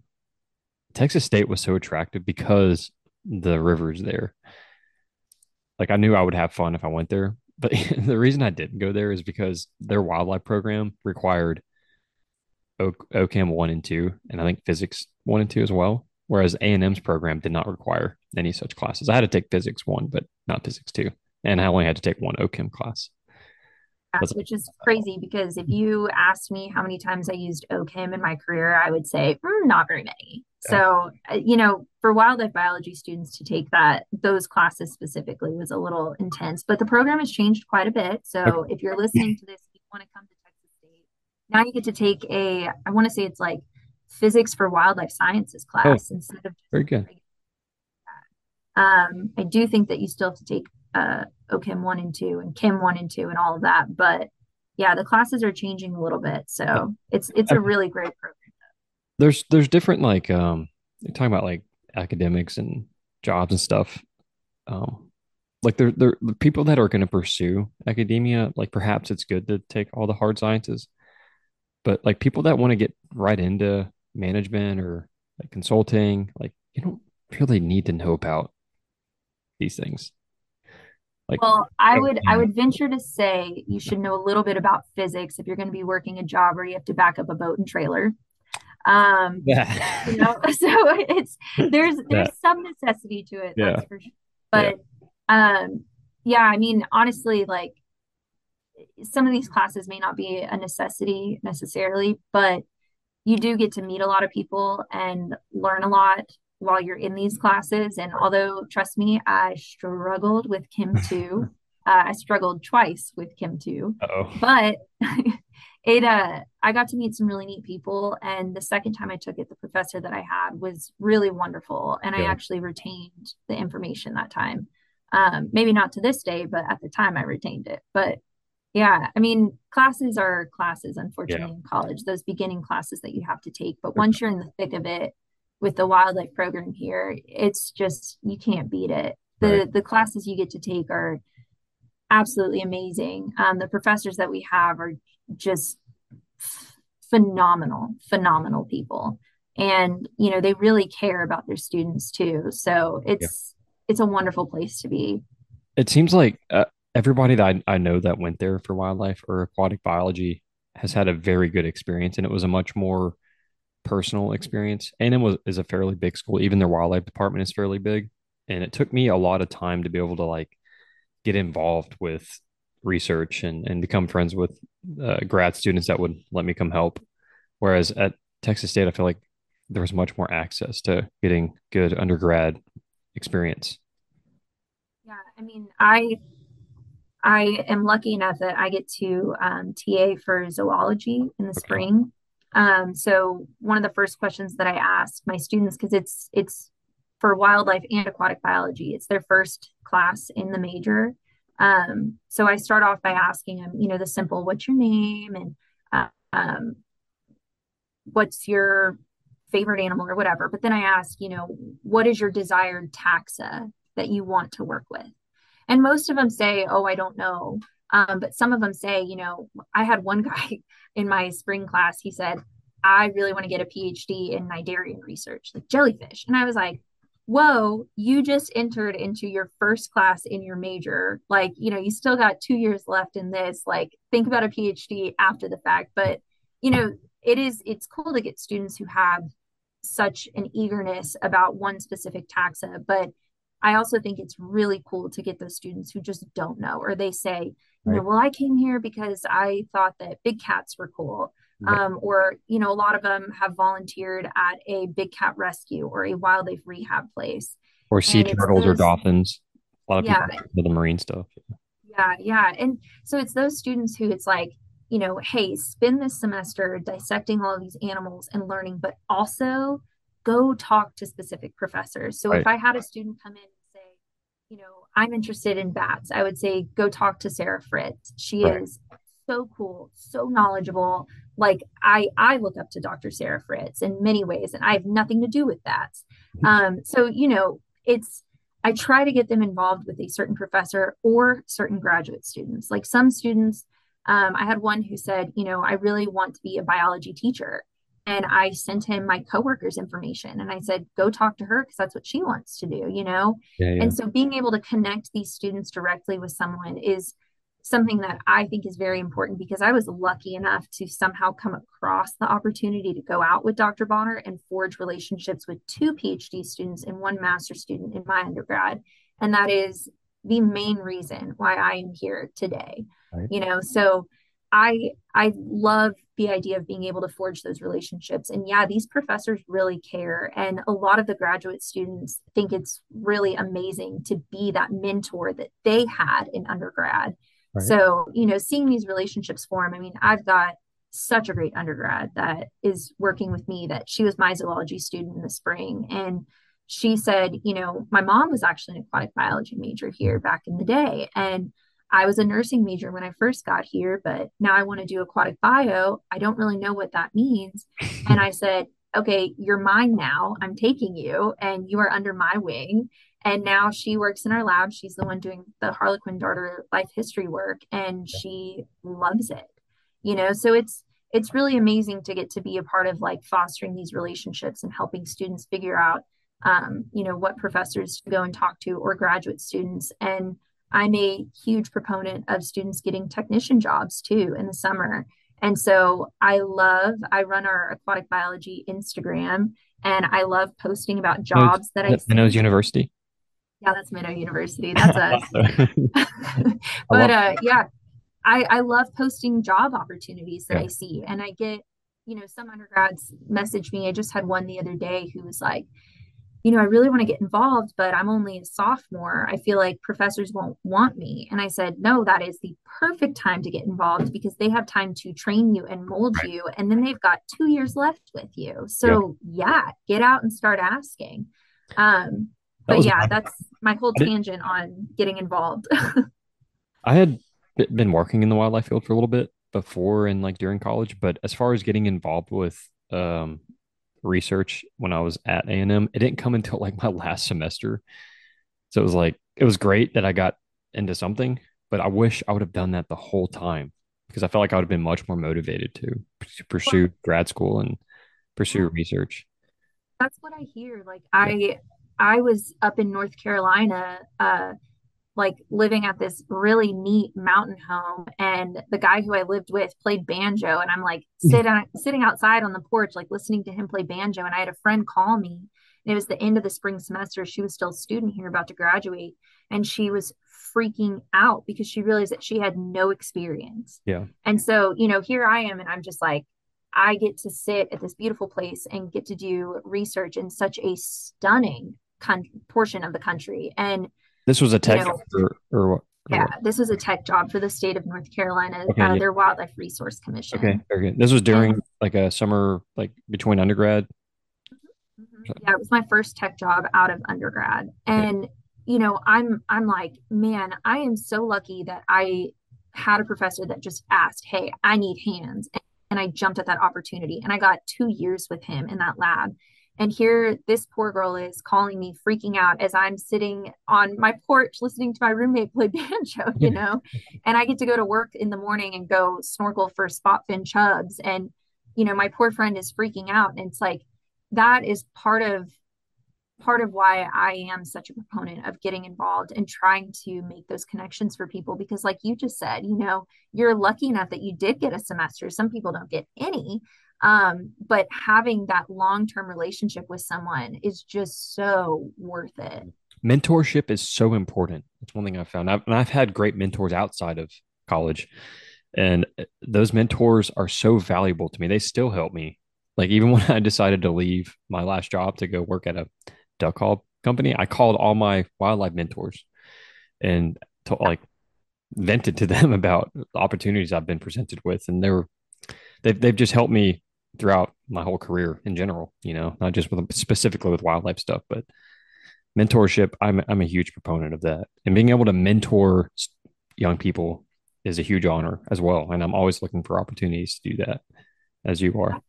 Texas State was so attractive because the rivers there. Like I knew I would have fun if I went there, but the reason I didn't go there is because their wildlife program required o- OChem one and two, and I think physics one and two as well. Whereas A and M's program did not require any such classes. I had to take physics one, but not physics two, and I only had to take one OChem class. which is crazy because if you asked me how many times I used OChem in my career, I would say mm, not very many. So, uh, you know, for wildlife biology students to take that, those classes specifically was a little intense, but the program has changed quite a bit. So, if you're listening to this, you want to come to now you get to take a i want to say it's like physics for wildlife sciences class oh, instead of very good. um, i do think that you still have to take uh, ochem 1 and 2 and chem 1 and 2 and all of that but yeah the classes are changing a little bit so it's it's a really great program there's there's different like um you're talking about like academics and jobs and stuff. Um like there there the people that are going to pursue academia like perhaps it's good to take all the hard sciences but like people that want to get right into management or like consulting, like you don't really need to know about these things. Like, well, I would I would venture to say you should know a little bit about physics if you're going to be working a job where you have to back up a boat and trailer. Um, yeah. you know, so it's there's there's yeah. some necessity to it. Yeah. Sure. But yeah. um, yeah, I mean, honestly, like some of these classes may not be a necessity necessarily, but you do get to meet a lot of people and learn a lot while you're in these classes. And although, trust me, I struggled with Chem 2, uh, I struggled twice with Chem 2, Uh-oh. but it, uh, I got to meet some really neat people. And the second time I took it, the professor that I had was really wonderful. And yeah. I actually retained the information that time. Um, maybe not to this day, but at the time I retained it. But yeah, I mean, classes are classes, unfortunately, yeah. in college, those beginning classes that you have to take. But once you're in the thick of it with the wildlife program here, it's just, you can't beat it. The, right. the classes you get to take are absolutely amazing. Um, the professors that we have are just phenomenal, phenomenal people. And, you know, they really care about their students too. So it's, it's a wonderful place to be. It seems like uh, everybody that I, I know that went there for wildlife or aquatic biology has had a very good experience, and it was a much more personal experience. A&M was is a fairly big school. Even their wildlife department is fairly big, and it took me a lot of time to be able to like get involved with research and and become friends with uh, grad students that would let me come help. Whereas at Texas State, I feel like there was much more access to getting good undergrad experience. Yeah, I mean, I I am lucky enough that I get to um, TA for zoology in the spring. Um, so one of the first questions that I ask my students, because it's it's for wildlife and aquatic biology, it's their first class in the major. Um, so I start off by asking them, you know, the simple, what's your name and uh, um, what's your favorite animal or whatever. But then I ask, you know, what is your desired taxa that you want to work with? And most of them say, oh, I don't know. Um, but some of them say, you know, I had one guy in my spring class, he said, I really want to get a PhD in cnidarian research, like jellyfish. And I was like, whoa, you just entered into your first class in your major. Like, you know, you still got two years left in this. Like, think about a PhD after the fact. But, you know, it is, it's cool to get students who have such an eagerness about one specific taxa. But I also think it's really cool to get those students who just don't know, or they say, you know, well, I came here because I thought that big cats were cool. Um, or, you know, a lot of them have volunteered at a big cat rescue or a wildlife rehab place. Or sea turtles or dolphins. A lot of yeah. people the marine stuff. Yeah, yeah. And so it's those students who it's like, you know, hey, spend this semester dissecting all of these animals and learning, but also go talk to specific professors. So right. if I had a student come in and you know, I'm interested in bats, I would say, go talk to Sarah Fritz. She right. is so cool, so knowledgeable. Like I, I look up to Dr. Sarah Fritz in many ways, and I have nothing to do with that. Mm-hmm. Um, so you know, it's I try to get them involved with a certain professor or certain graduate students. Like some students, um, I had one who said, you know, I really want to be a biology teacher and I sent him my coworker's information and I said, go talk to her because that's what she wants to do, you know? Yeah, yeah. And so being able to connect these students directly with someone is something that I think is very important because I was lucky enough to somehow come across the opportunity to go out with Dr. Bonner and forge relationships with two PhD students and one master student in my undergrad. And that is the main reason why I am here today. Right. You know, so I I love the idea of being able to forge those relationships. And yeah, these professors really care. And a lot of the graduate students think it's really amazing to be that mentor that they had in undergrad. Right. So, you know, seeing these relationships form, I mean, I've got such a great undergrad that is working with me that she was my zoology student in the spring. And she said, you know, my mom was actually an aquatic biology major here back in the day. And I was a nursing major when I first got here, but now I want to do aquatic bio. I don't really know what that means. and I said, okay, you're mine now. I'm taking you and you are under my wing. And now she works in our lab. She's the one doing the Harlequin darter life history work and she loves it. You know, so it's it's really amazing to get to be a part of like fostering these relationships and helping students figure out um, you know, what professors to go and talk to or graduate students and I'm a huge proponent of students getting technician jobs too in the summer. And so I love, I run our aquatic biology Instagram and I love posting about jobs that I Minnows University. Yeah, that's Minnow University. That's us. but uh, yeah, I, I love posting job opportunities that yeah. I see. And I get, you know, some undergrads message me. I just had one the other day who was like, you know, I really want to get involved, but I'm only a sophomore. I feel like professors won't want me. And I said, no, that is the perfect time to get involved because they have time to train you and mold right. you. And then they've got two years left with you. So, yeah, get out and start asking. Um, but yeah, that's my whole tangent on getting involved. I had been working in the wildlife field for a little bit before and like during college, but as far as getting involved with um, research when I was at A&M. It didn't come until like my last semester. So it was like it was great that I got into something, but I wish I would have done that the whole time because I felt like I would have been much more motivated to, to pursue grad school and pursue research. That's what I hear. Like I I was up in North Carolina, uh, like living at this really neat mountain home and the guy who I lived with played banjo and I'm like hmm. sitting sitting outside on the porch like listening to him play banjo and I had a friend call me and it was the end of the spring semester she was still a student here about to graduate and she was freaking out because she realized that she had no experience. Yeah. And so, you know, here I am and I'm just like I get to sit at this beautiful place and get to do research in such a stunning con- portion of the country and this was a tech know, or, or, or, yeah, this was a tech job for the state of North Carolina, okay, uh, yeah. their Wildlife Resource Commission. Okay, very good. This was during and, like a summer, like between undergrad. Mm-hmm. Yeah, it was my first tech job out of undergrad, and you know, I'm I'm like, man, I am so lucky that I had a professor that just asked, "Hey, I need hands," and I jumped at that opportunity, and I got two years with him in that lab and here, this poor girl is calling me, freaking out as I'm sitting on my porch listening to my roommate play banjo, you know. and I get to go to work in the morning and go snorkel for spot fin chubs. And, you know, my poor friend is freaking out. And it's like, that is part of part of why I am such a proponent of getting involved and trying to make those connections for people because like you just said, you know, you're lucky enough that you did get a semester. Some people don't get any. Um, but having that long-term relationship with someone is just so worth it. Mentorship is so important. It's one thing I've found. I've, and I've had great mentors outside of college, and uh, those mentors are so valuable to me. They still help me. Like even when I decided to leave my last job to go work at a duck call company, I called all my wildlife mentors and to, like vented to them about the opportunities I've been presented with, and they were they've they've just helped me throughout my whole career in general. You know, not just with specifically with wildlife stuff, but mentorship. I'm I'm a huge proponent of that, and being able to mentor young people is a huge honor as well. And I'm always looking for opportunities to do that, as you are.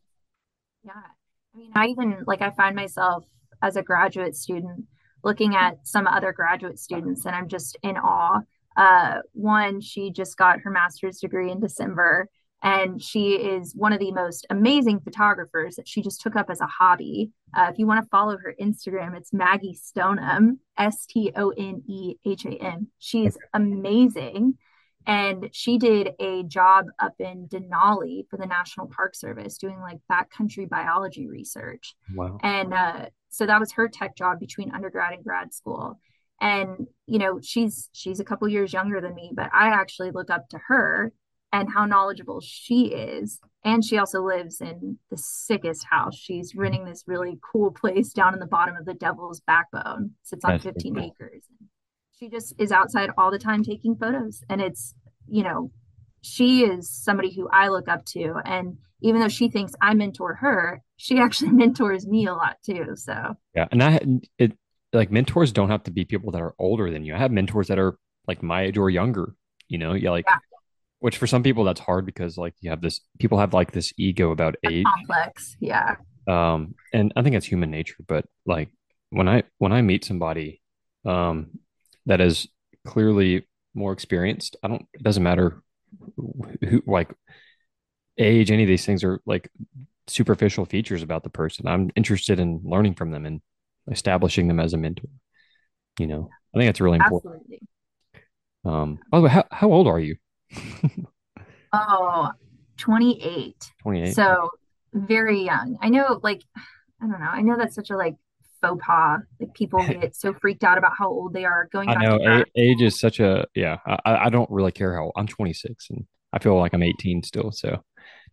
Yeah, I mean, I even like I find myself as a graduate student looking at some other graduate students, and I'm just in awe. Uh, one, she just got her master's degree in December and she is one of the most amazing photographers that she just took up as a hobby. Uh, if you want to follow her Instagram, it's Maggie Stoneham, S T O N E H A M. She's amazing. And she did a job up in Denali for the National Park Service doing like backcountry biology research. Wow. And uh, so that was her tech job between undergrad and grad school. And you know, she's she's a couple years younger than me, but I actually look up to her and how knowledgeable she is. And she also lives in the sickest house. She's renting this really cool place down in the bottom of the Devil's Backbone. Sits on That's 15 cool. acres. She just is outside all the time taking photos. And it's, you know, she is somebody who I look up to. And even though she thinks I mentor her, she actually mentors me a lot too. So yeah, and I it like mentors don't have to be people that are older than you. I have mentors that are like my age or younger. You know, yeah, like yeah which for some people that's hard because like you have this people have like this ego about age. complex yeah. Um and i think it's human nature but like when i when i meet somebody um that is clearly more experienced i don't it doesn't matter who like age any of these things are like superficial features about the person. I'm interested in learning from them and establishing them as a mentor you know? I think that's really important. Absolutely. um by the way how, how old are you oh, 28. 28. So very young. I know, like, I don't know. I know that's such a like faux pas. Like people get so freaked out about how old they are going. I know age is such a yeah. I, I don't really care how old. I'm 26 and I feel like I'm 18 still. So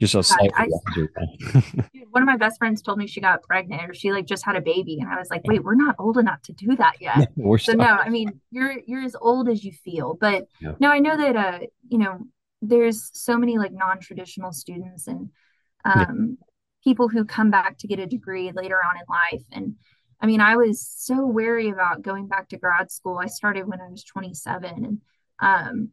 just a slight. I, one of my best friends told me she got pregnant or she like just had a baby, and I was like, wait, we're not old enough to do that yet. we're so no, I mean you're you're as old as you feel, but yeah. no, I know that uh you know there's so many like non-traditional students and um yeah. people who come back to get a degree later on in life and I mean, I was so wary about going back to grad school. I started when I was 27 and um,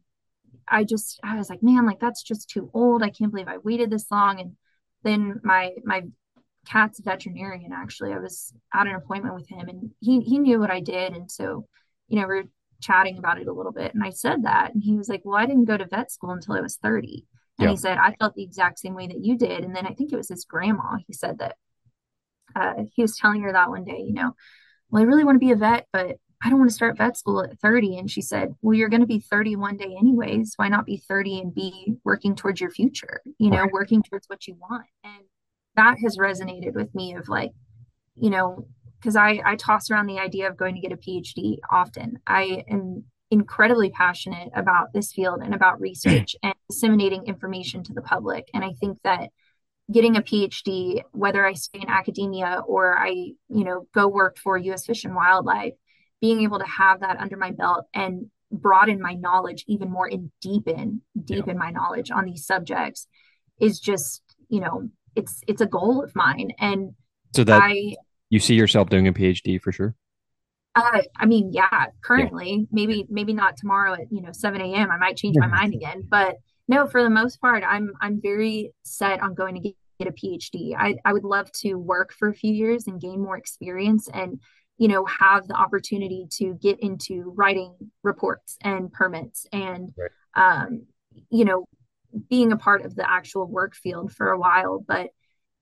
I just I was like, man, like that's just too old. I can't believe I waited this long. And then my my cat's veterinarian actually, I was at an appointment with him and he he knew what I did. And so, you know, we are chatting about it a little bit. And I said that. And he was like, Well, I didn't go to vet school until I was 30. And yeah. he said, I felt the exact same way that you did. And then I think it was his grandma. He said that uh, he was telling her that one day, you know, well, I really want to be a vet, but I don't want to start vet school at 30. And she said, well, you're going to be 30 one day anyways. Why not be 30 and be working towards your future, you know, right. working towards what you want. And that has resonated with me of like, you know, because I, I toss around the idea of going to get a PhD often. I am incredibly passionate about this field and about research and disseminating information to the public. And I think that getting a PhD, whether I stay in academia or I, you know, go work for US Fish and Wildlife, being able to have that under my belt and broaden my knowledge even more and deepen deepen yeah. my knowledge on these subjects is just, you know, it's it's a goal of mine. And so that I you see yourself doing a PhD for sure? Uh, I mean, yeah, currently, yeah. maybe maybe not tomorrow at you know 7 a.m. I might change my mind again, but no, for the most part, I'm I'm very set on going to get, get a PhD. I, I would love to work for a few years and gain more experience and you know have the opportunity to get into writing reports and permits and right. um, you know being a part of the actual work field for a while. But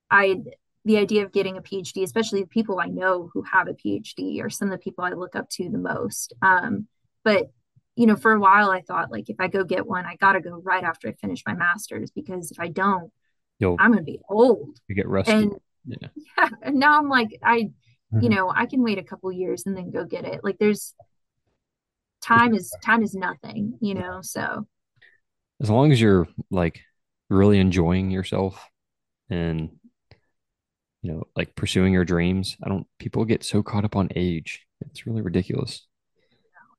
I the idea of getting a PhD, especially the people I know who have a PhD, are some of the people I look up to the most. Um, but you know, for a while I thought like if I go get one, I got to go right after I finish my master's because if I don't, You'll, I'm to be old. You get rusty. And yeah. yeah, and now I'm like I, mm-hmm. you know, I can wait a couple years and then go get it. Like there's time is time is nothing, you know. So as long as you're like really enjoying yourself and you know, like pursuing your dreams. I don't, people get so caught up on age. It's really ridiculous.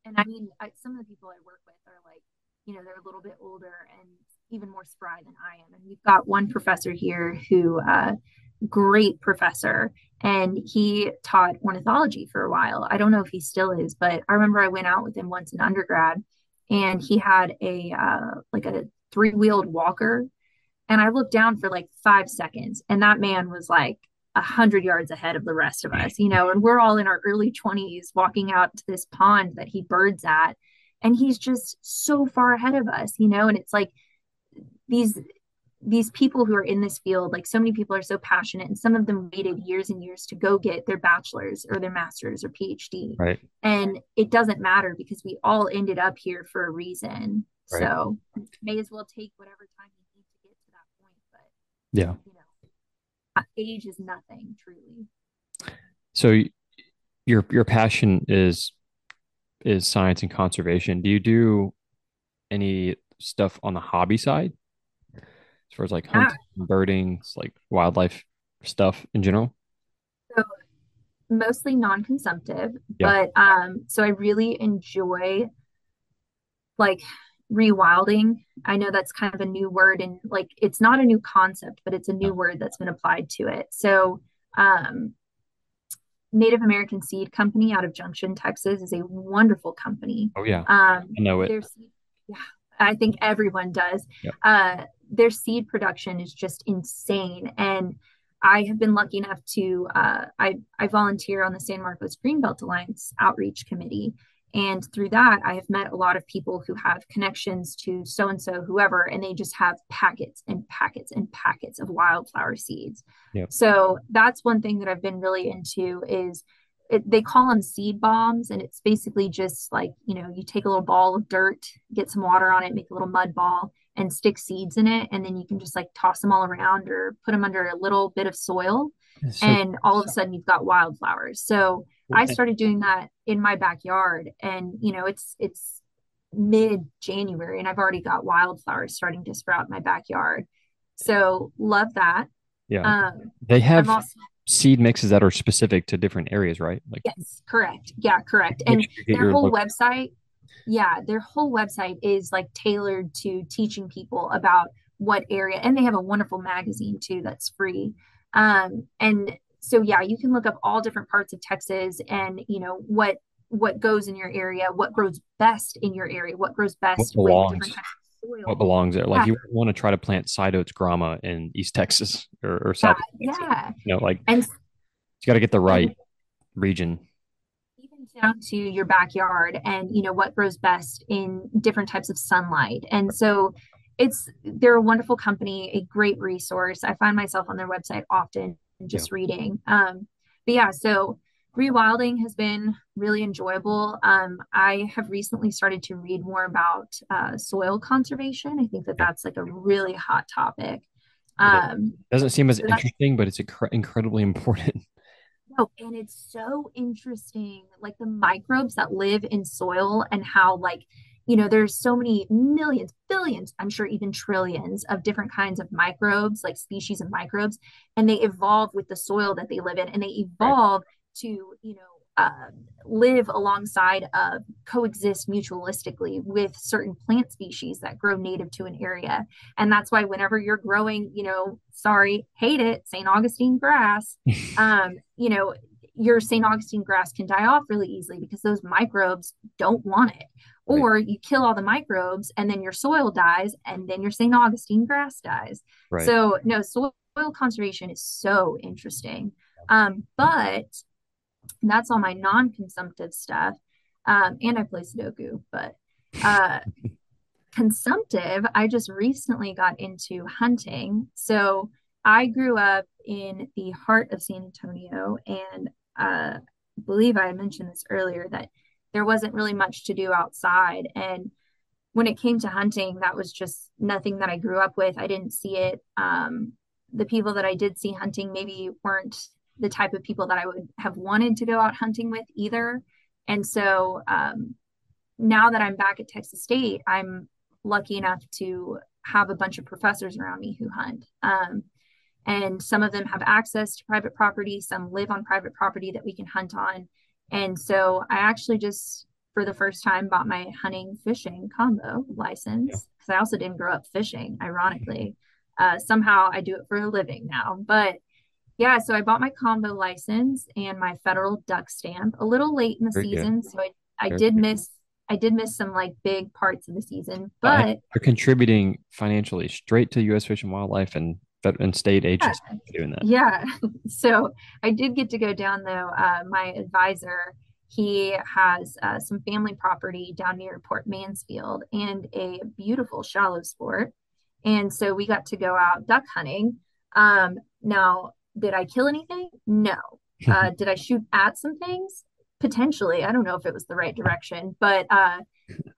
And I mean, I, some of the people I work with are like, you know, they're a little bit older and even more spry than I am. And we've got one professor here who, uh, great professor, and he taught ornithology for a while. I don't know if he still is, but I remember I went out with him once in undergrad, and he had a uh, like a three wheeled walker, and I looked down for like five seconds, and that man was like a hundred yards ahead of the rest of us, you know, and we're all in our early 20s walking out to this pond that he birds at. And he's just so far ahead of us, you know, and it's like these these people who are in this field, like so many people are so passionate, and some of them waited years and years to go get their bachelor's or their master's or PhD. Right. And it doesn't matter because we all ended up here for a reason. Right. So may as well take whatever time you need to get to that point. But yeah, you know, uh, age is nothing truly so your your passion is is science and conservation do you do any stuff on the hobby side as far as like hunting yeah. birding like wildlife stuff in general so mostly non-consumptive yeah. but um so i really enjoy like rewilding. I know that's kind of a new word and like it's not a new concept, but it's a new word that's been applied to it. So, um, Native American Seed Company out of Junction, Texas is a wonderful company. Oh yeah, um, I know it. Yeah, I think everyone does. Yep. Uh, their seed production is just insane, and I have been lucky enough to uh, I I volunteer on the San Marcos Greenbelt Alliance outreach committee, and through that, I have met a lot of people who have connections to so and so, whoever, and they just have packets and packets and packets of wildflower seeds. Yep. So that's one thing that I've been really into is it, they call them seed bombs, and it's basically just like you know you take a little ball of dirt, get some water on it, make a little mud ball, and stick seeds in it, and then you can just like toss them all around or put them under a little bit of soil, so, and all of a sudden you've got wildflowers. So I started doing that in my backyard and you know it's it's mid January and I've already got wildflowers starting to sprout in my backyard. So love that. Yeah. Um, they have also, seed mixes that are specific to different areas, right? Like Yes, correct. Yeah, correct. And their whole local- website, yeah, their whole website is like tailored to teaching people about what area and they have a wonderful magazine too that's free. Um and so yeah, you can look up all different parts of Texas and you know what what goes in your area, what grows best in your area, what grows best what belongs, what belongs there. Like yeah. you want to try to plant Sideoats grama in East Texas or, or South. Yeah, yeah. You know, like and you got to get the right and, region. Down to your backyard and you know what grows best in different types of sunlight. And so it's they're a wonderful company, a great resource. I find myself on their website often just yeah. reading. Um, but yeah, so rewilding has been really enjoyable. Um, I have recently started to read more about uh, soil conservation. I think that that's like a really hot topic. Um, it doesn't seem as so interesting, but it's inc- incredibly important. No, and it's so interesting, like the microbes that live in soil and how like you know there's so many millions billions i'm sure even trillions of different kinds of microbes like species of microbes and they evolve with the soil that they live in and they evolve right. to you know uh, live alongside of coexist mutualistically with certain plant species that grow native to an area. And that's why whenever you're growing you know sorry hate it st augustine grass um you know your st augustine grass can die off really easily because those microbes don't want it. Or right. you kill all the microbes and then your soil dies and then your st augustine grass dies. Right. so no soil conservation is so interesting. Um, but that's all my non-consumptive stuff um, and i play sudoku but uh, consumptive i just recently got into hunting so i grew up in the heart of san antonio and uh, I believe i mentioned this earlier that there wasn't really much to do outside. And when it came to hunting, that was just nothing that I grew up with. I didn't see it. Um, the people that I did see hunting maybe weren't the type of people that I would have wanted to go out hunting with either. And so um, now that I'm back at Texas State, I'm lucky enough to have a bunch of professors around me who hunt. Um, and some of them have access to private property, some live on private property that we can hunt on. And so I actually just, for the first time, bought my hunting fishing combo license because yeah. I also didn't grow up fishing, ironically. Uh, somehow I do it for a living now. But yeah, so I bought my combo license and my federal duck stamp a little late in the Very season. Good. So I, I did miss I did miss some like big parts of the season, but you're contributing financially straight to U.S. Fish and Wildlife and and state agency yeah. doing that. Yeah. So I did get to go down though. Uh, my advisor, he has uh, some family property down near Port Mansfield and a beautiful shallow sport. And so we got to go out duck hunting. Um, now, did I kill anything? No. Uh, did I shoot at some things? Potentially. I don't know if it was the right direction, but uh,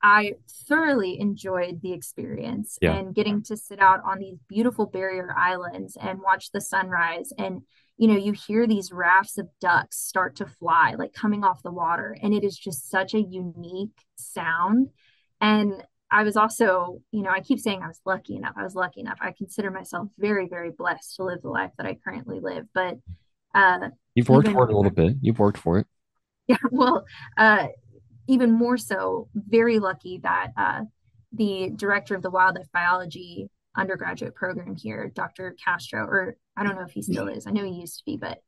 I thoroughly enjoyed the experience yeah. and getting to sit out on these beautiful barrier islands and watch the sunrise. And, you know, you hear these rafts of ducks start to fly, like coming off the water. And it is just such a unique sound. And I was also, you know, I keep saying I was lucky enough. I was lucky enough. I consider myself very, very blessed to live the life that I currently live. But uh, you've worked for it a little bit. You've worked for it. Yeah. Well, uh, even more so, very lucky that uh, the director of the wildlife biology undergraduate program here, Dr. Castro, or I don't know if he still is, I know he used to be, but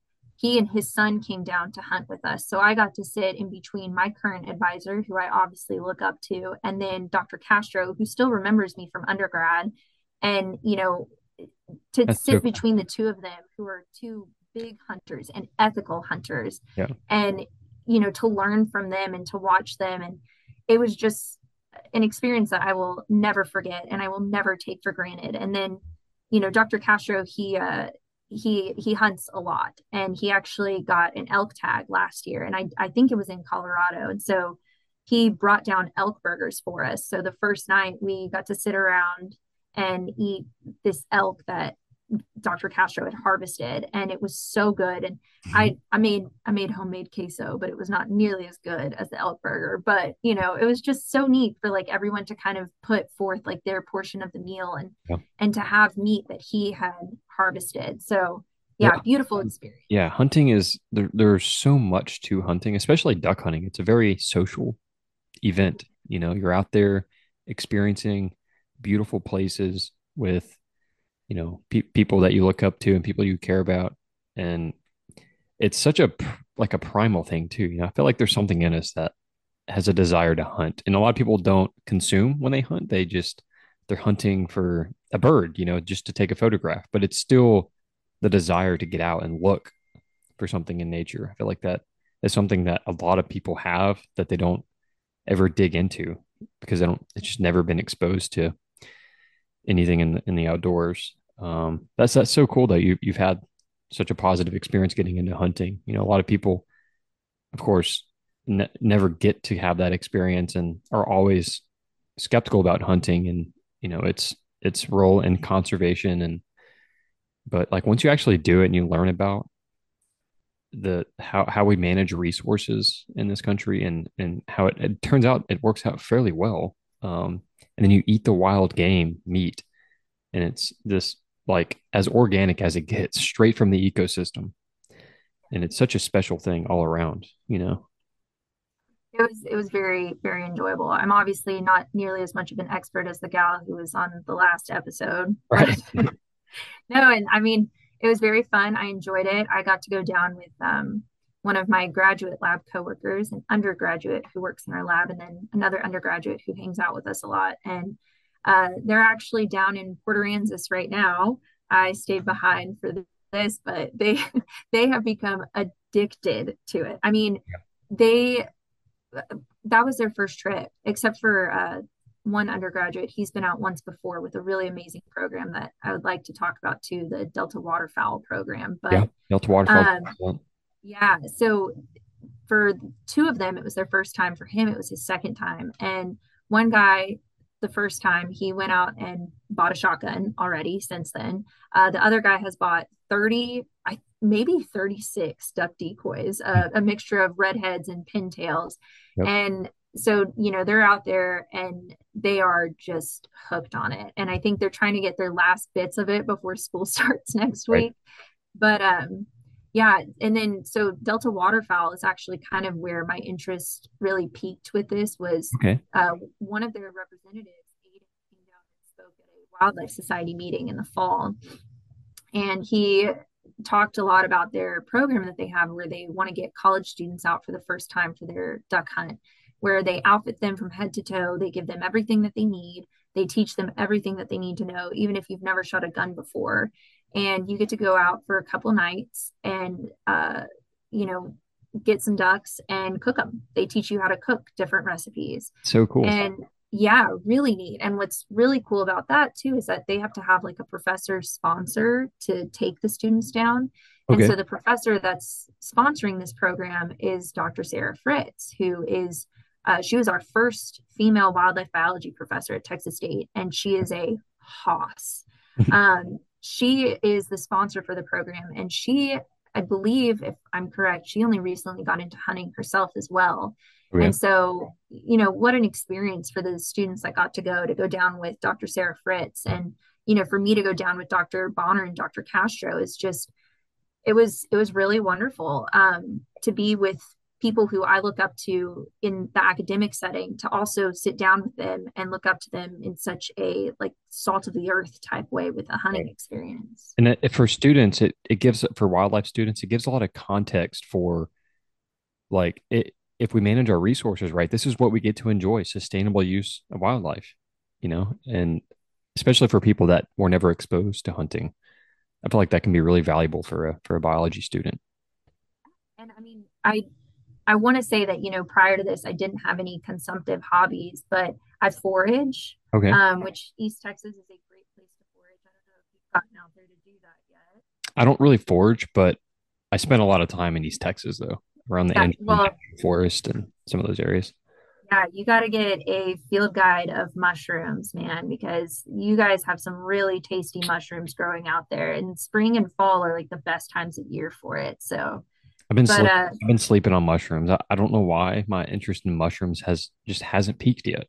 he and his son came down to hunt with us. So I got to sit in between my current advisor, who I obviously look up to, and then Dr. Castro, who still remembers me from undergrad. And, you know, to That's sit so between the two of them, who are two big hunters and ethical hunters. Yeah. And you know to learn from them and to watch them and it was just an experience that I will never forget and I will never take for granted and then you know Dr. Castro he uh he he hunts a lot and he actually got an elk tag last year and I I think it was in Colorado and so he brought down elk burgers for us. So the first night we got to sit around and eat this elk that Dr. Castro had harvested and it was so good and mm-hmm. I I made I made homemade queso but it was not nearly as good as the elk burger but you know it was just so neat for like everyone to kind of put forth like their portion of the meal and yeah. and to have meat that he had harvested so yeah, yeah, beautiful experience yeah hunting is there, there's so much to hunting especially duck hunting it's a very social event you know you're out there experiencing beautiful places with you know pe- people that you look up to and people you care about. And it's such a like a primal thing too you know i feel like there's something in us that has a desire to hunt. And a lot of people don't consume when they hunt. They just they're hunting for a bird you know just to take a photograph. But it's still the desire to get out and look for something in nature. I feel like that is something that a lot of people have that they don't ever dig into because they don't it's just never been exposed to anything in the, in the outdoors um, that's that's so cool that you you've had such a positive experience getting into hunting. You know, a lot of people of course, ne- never get to have that experience and are always skeptical about hunting and you know its its role in conservation and but like once you actually do it and you learn about the how how we manage resources in this country and and how it, it turns out it works out fairly well um and then you eat the wild game meat and it's this like as organic as it gets straight from the ecosystem and it's such a special thing all around you know it was it was very very enjoyable i'm obviously not nearly as much of an expert as the gal who was on the last episode right no and i mean it was very fun. I enjoyed it. I got to go down with um, one of my graduate lab coworkers, an undergraduate who works in our lab, and then another undergraduate who hangs out with us a lot. And uh, they're actually down in Port Aransas right now. I stayed behind for this, but they they have become addicted to it. I mean, they that was their first trip, except for uh, one undergraduate. He's been out once before with a really amazing program that I would like to talk about too, the Delta Waterfowl program. But yeah, Delta Waterfowl. Um, yeah. So for two of them, it was their first time. For him, it was his second time. And one guy, the first time, he went out and bought a shotgun already since then. Uh, the other guy has bought 30, I maybe 36 duck decoys, uh, a mixture of redheads and pintails. Yep. And so you know they're out there and they are just hooked on it and i think they're trying to get their last bits of it before school starts next right. week but um yeah and then so delta waterfowl is actually kind of where my interest really piqued with this was okay. uh, one of their representatives came down and spoke at a wildlife society meeting in the fall and he talked a lot about their program that they have where they want to get college students out for the first time for their duck hunt where they outfit them from head to toe. They give them everything that they need. They teach them everything that they need to know, even if you've never shot a gun before. And you get to go out for a couple nights and, uh, you know, get some ducks and cook them. They teach you how to cook different recipes. So cool. And yeah, really neat. And what's really cool about that too is that they have to have like a professor sponsor to take the students down. Okay. And so the professor that's sponsoring this program is Dr. Sarah Fritz, who is uh, she was our first female wildlife biology professor at Texas State, and she is a hoss. um, she is the sponsor for the program, and she, I believe, if I'm correct, she only recently got into hunting herself as well. Okay. And so, you know, what an experience for the students that got to go to go down with Dr. Sarah Fritz, and you know, for me to go down with Dr. Bonner and Dr. Castro is just, it was it was really wonderful um, to be with people who I look up to in the academic setting to also sit down with them and look up to them in such a like salt of the earth type way with a hunting experience. And it, for students, it, it gives for wildlife students, it gives a lot of context for like it, if we manage our resources right, this is what we get to enjoy sustainable use of wildlife, you know, and especially for people that were never exposed to hunting. I feel like that can be really valuable for a for a biology student. And I mean, I I want to say that, you know, prior to this, I didn't have any consumptive hobbies, but I forage, okay. um, which East Texas is a great place to forage. I don't know if you've gotten out there to do that yet. I don't really forage, but I spent a lot of time in East Texas, though, around the yeah, well, forest and some of those areas. Yeah, you got to get a field guide of mushrooms, man, because you guys have some really tasty mushrooms growing out there. And spring and fall are like the best times of year for it. So, I've been but, sleep- uh, I've been sleeping on mushrooms. I, I, don't know why my interest in mushrooms has just hasn't piqued yet.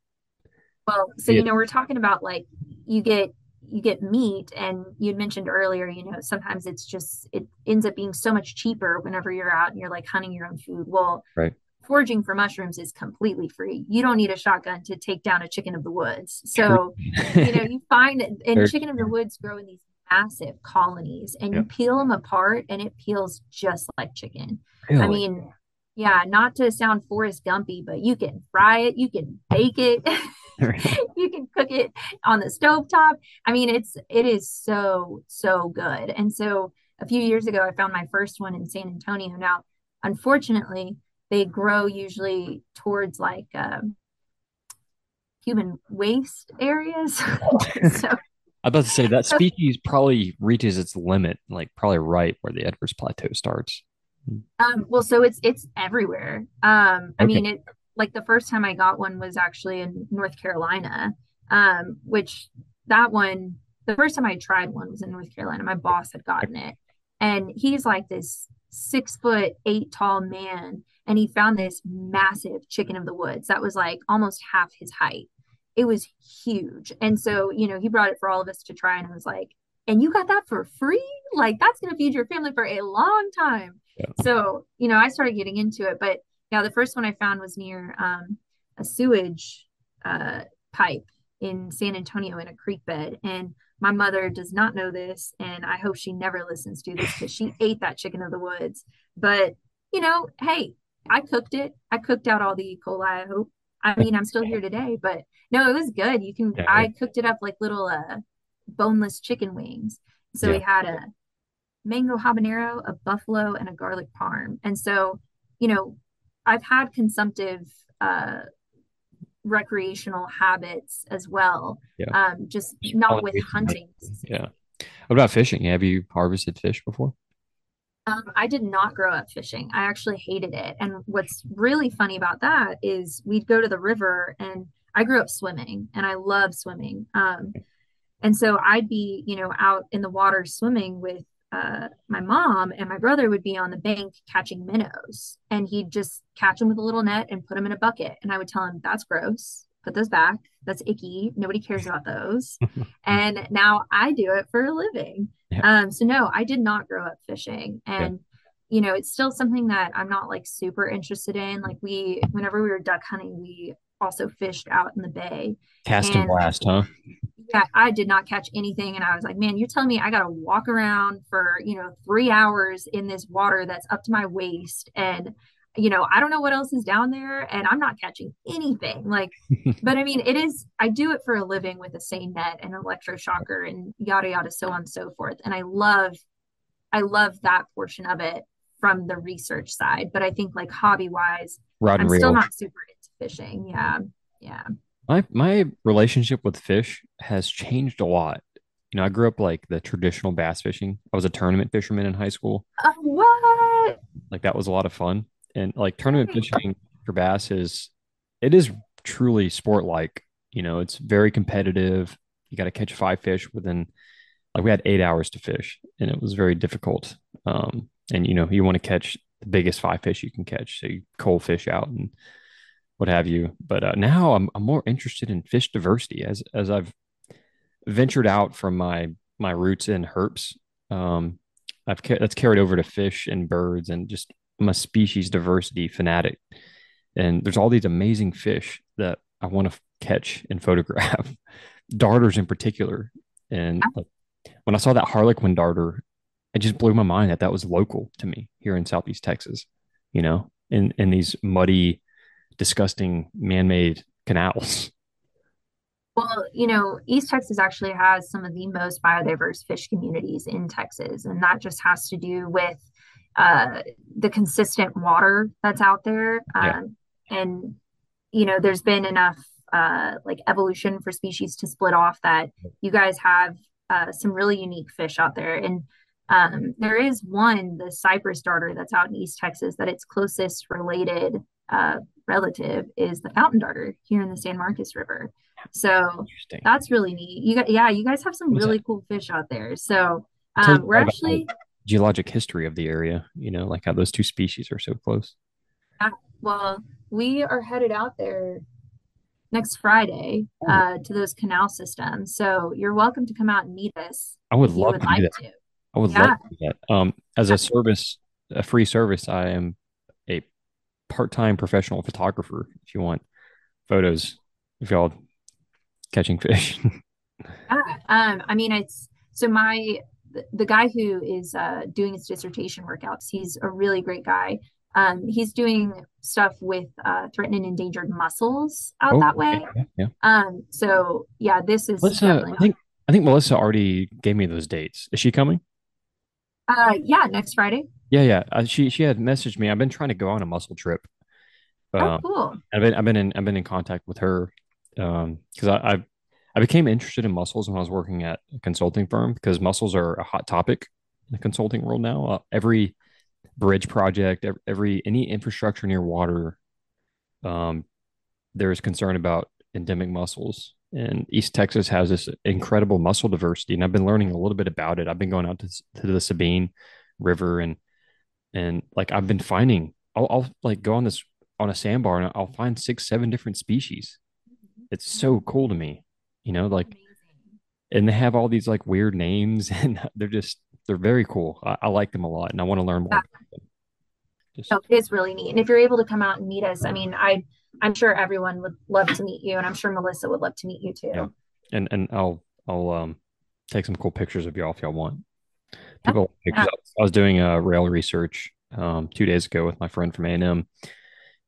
Well, so you know, we're talking about like you get you get meat and you mentioned earlier, you know, sometimes it's just it ends up being so much cheaper whenever you're out and you're like hunting your own food. Well, right. Foraging for mushrooms is completely free. You don't need a shotgun to take down a chicken of the woods. So, you know, you find and chicken of the woods grow in these massive colonies and yep. you peel them apart and it peels just like chicken. Really? I mean, yeah, not to sound Forrest Gumpy, but you can fry it, you can bake it, you can cook it on the stove top. I mean, it's it is so so good. And so a few years ago, I found my first one in San Antonio. Now, unfortunately, they grow usually towards like uh, human waste areas. so I was about to say that species probably reaches its limit, like probably right where the Edwards Plateau starts. Um, well, so it's it's everywhere. Um, I Okay. mean, it like the first time I got one was actually in North Carolina, um, which that one, the first time I tried one was in North Carolina. My boss had gotten it, and he's like this six foot eight tall man, and he found this massive chicken of the woods that was like almost half his height. It was huge, and so you know he brought it for all of us to try, and I was like, "And you got that for free? Like that's gonna feed your family for a long time." Yeah. So, you know, I started getting into it, but yeah, the first one I found was near um, a sewage uh, pipe in San Antonio in a creek bed. And my mother does not know this, and I hope she never listens to this because she ate that chicken of the woods. But, you know, hey, I cooked it. I cooked out all the E. coli, I hope. I mean, I'm still here today, but no, it was good. You can, Yeah. Yeah. I cooked it up like little uh, boneless chicken wings. So we had a mango habanero, a buffalo, and a garlic parm. And so, you know, I've had consumptive uh, recreational habits as well, Yeah. um, just Just not with hunting. Yeah. What about fishing? Have you harvested fish before? Um, I did not grow up fishing. I actually hated it. And what's really funny about that is we'd go to the river and I grew up swimming and I love swimming. Um, And so I'd be, you know, out in the water swimming with uh, my mom, and my brother would be on the bank catching minnows. And he'd just catch them with a little net and put them in a bucket. And I would tell him, that's gross. Put those back. That's icky. Nobody cares about those. And now I do it for a living. Yeah. Um, so no, I did not grow up fishing. Yeah. And you know, it's still something that I'm not like super interested in. Like we, whenever we were duck hunting, we also fished out in the bay. Cast and And blast, huh? yeah, I did not catch anything. And I was like, man, you're telling me I got to walk around for, you know, three hours in this water that's up to my waist. And, you know, I don't know what else is down there and I'm not catching anything. Like, but I mean, it is, I do it for a living with a seine net and electroshocker and yada, yada, so on and so forth. And I love, I love that portion of it from the research side. But I think like hobby wise, Rod I'm still not super fishing. Yeah. Yeah. My my relationship with fish has changed a lot. You know, I grew up like the traditional bass fishing. I was a tournament fisherman in high school. Uh, what? Like that was a lot of fun. And like tournament fishing for bass is it is truly sport like. You know, it's very competitive. You got to catch five fish within like we had eight hours to fish, and it was very difficult. Um, and you know, you want to catch the biggest five fish you can catch, so you cull fish out and what have you. But uh, now I'm I'm more interested in fish diversity as as I've ventured out from my my roots in herps. Um, I've that's carried over to fish and birds, and just I'm a species diversity fanatic. And there's all these amazing fish that I want to catch and photograph, darters in particular. And like, when I saw that Harlequin darter, it just blew my mind that that was local to me here in Southeast Texas. You know, in in these muddy, disgusting man-made canals. Well, you know, East Texas actually has some of the most biodiverse fish communities in Texas, and that just has to do with uh, the consistent water that's out there. Yeah. Um, and, you know, there's been enough uh, like evolution for species to split off that you guys have uh, some really unique fish out there. And um, there is one, the Cypress darter, that's out in East Texas, that its closest related uh, relative is the fountain darter here in the San Marcos River. So that's really neat. You got, yeah, you guys have some What's really that? cool fish out there. So um, we're actually, geologic history of the area, you know, like how those two species are so close. well, we are headed out there next Friday Oh, uh, to those canal systems. So you're welcome to come out and meet us I would love would to do like to. I would Yeah. love to do that. Um, as a service, a free service, I am part-time professional photographer. If you want photos of y'all catching fish. Yeah. Um, I mean, it's so my the, guy who is uh, doing his dissertation workouts, he's a really great guy. Um, he's doing stuff with uh, threatened and endangered mussels out Oh, that way. yeah, yeah. Um, so yeah, this is Melissa, I think I think Melissa already gave me those dates. Is she coming? Uh, yeah, next Friday. Yeah, yeah. Uh, she she had messaged me. I've been trying to go on a mussel trip. Oh, Um, cool. I've been I've been in I've been in contact with her um because I I've, I became interested in mussels when I was working at a consulting firm because mussels are a hot topic in the consulting world now. Uh, every bridge project, every any infrastructure near water, um, there is concern about endemic mussels. And East Texas has this incredible mussel diversity, and I've been learning a little bit about it. I've been going out to, to the Sabine River, and and like I've been finding, I'll, I'll like go on this on a sandbar, and I'll find six, seven different species. It's so cool to me, you know, like, and they have all these like weird names, and they're just they're very cool. I, I like them a lot, and I want to learn more. Just... Oh, it's really neat. And if you're able to come out and meet us, I mean, I I'm sure everyone would love to meet you, and I'm sure Melissa would love to meet you too. Yeah. And and I'll I'll um take some cool pictures of y'all if y'all want. People, yeah. I was doing a rail research um two days ago with my friend from A and M,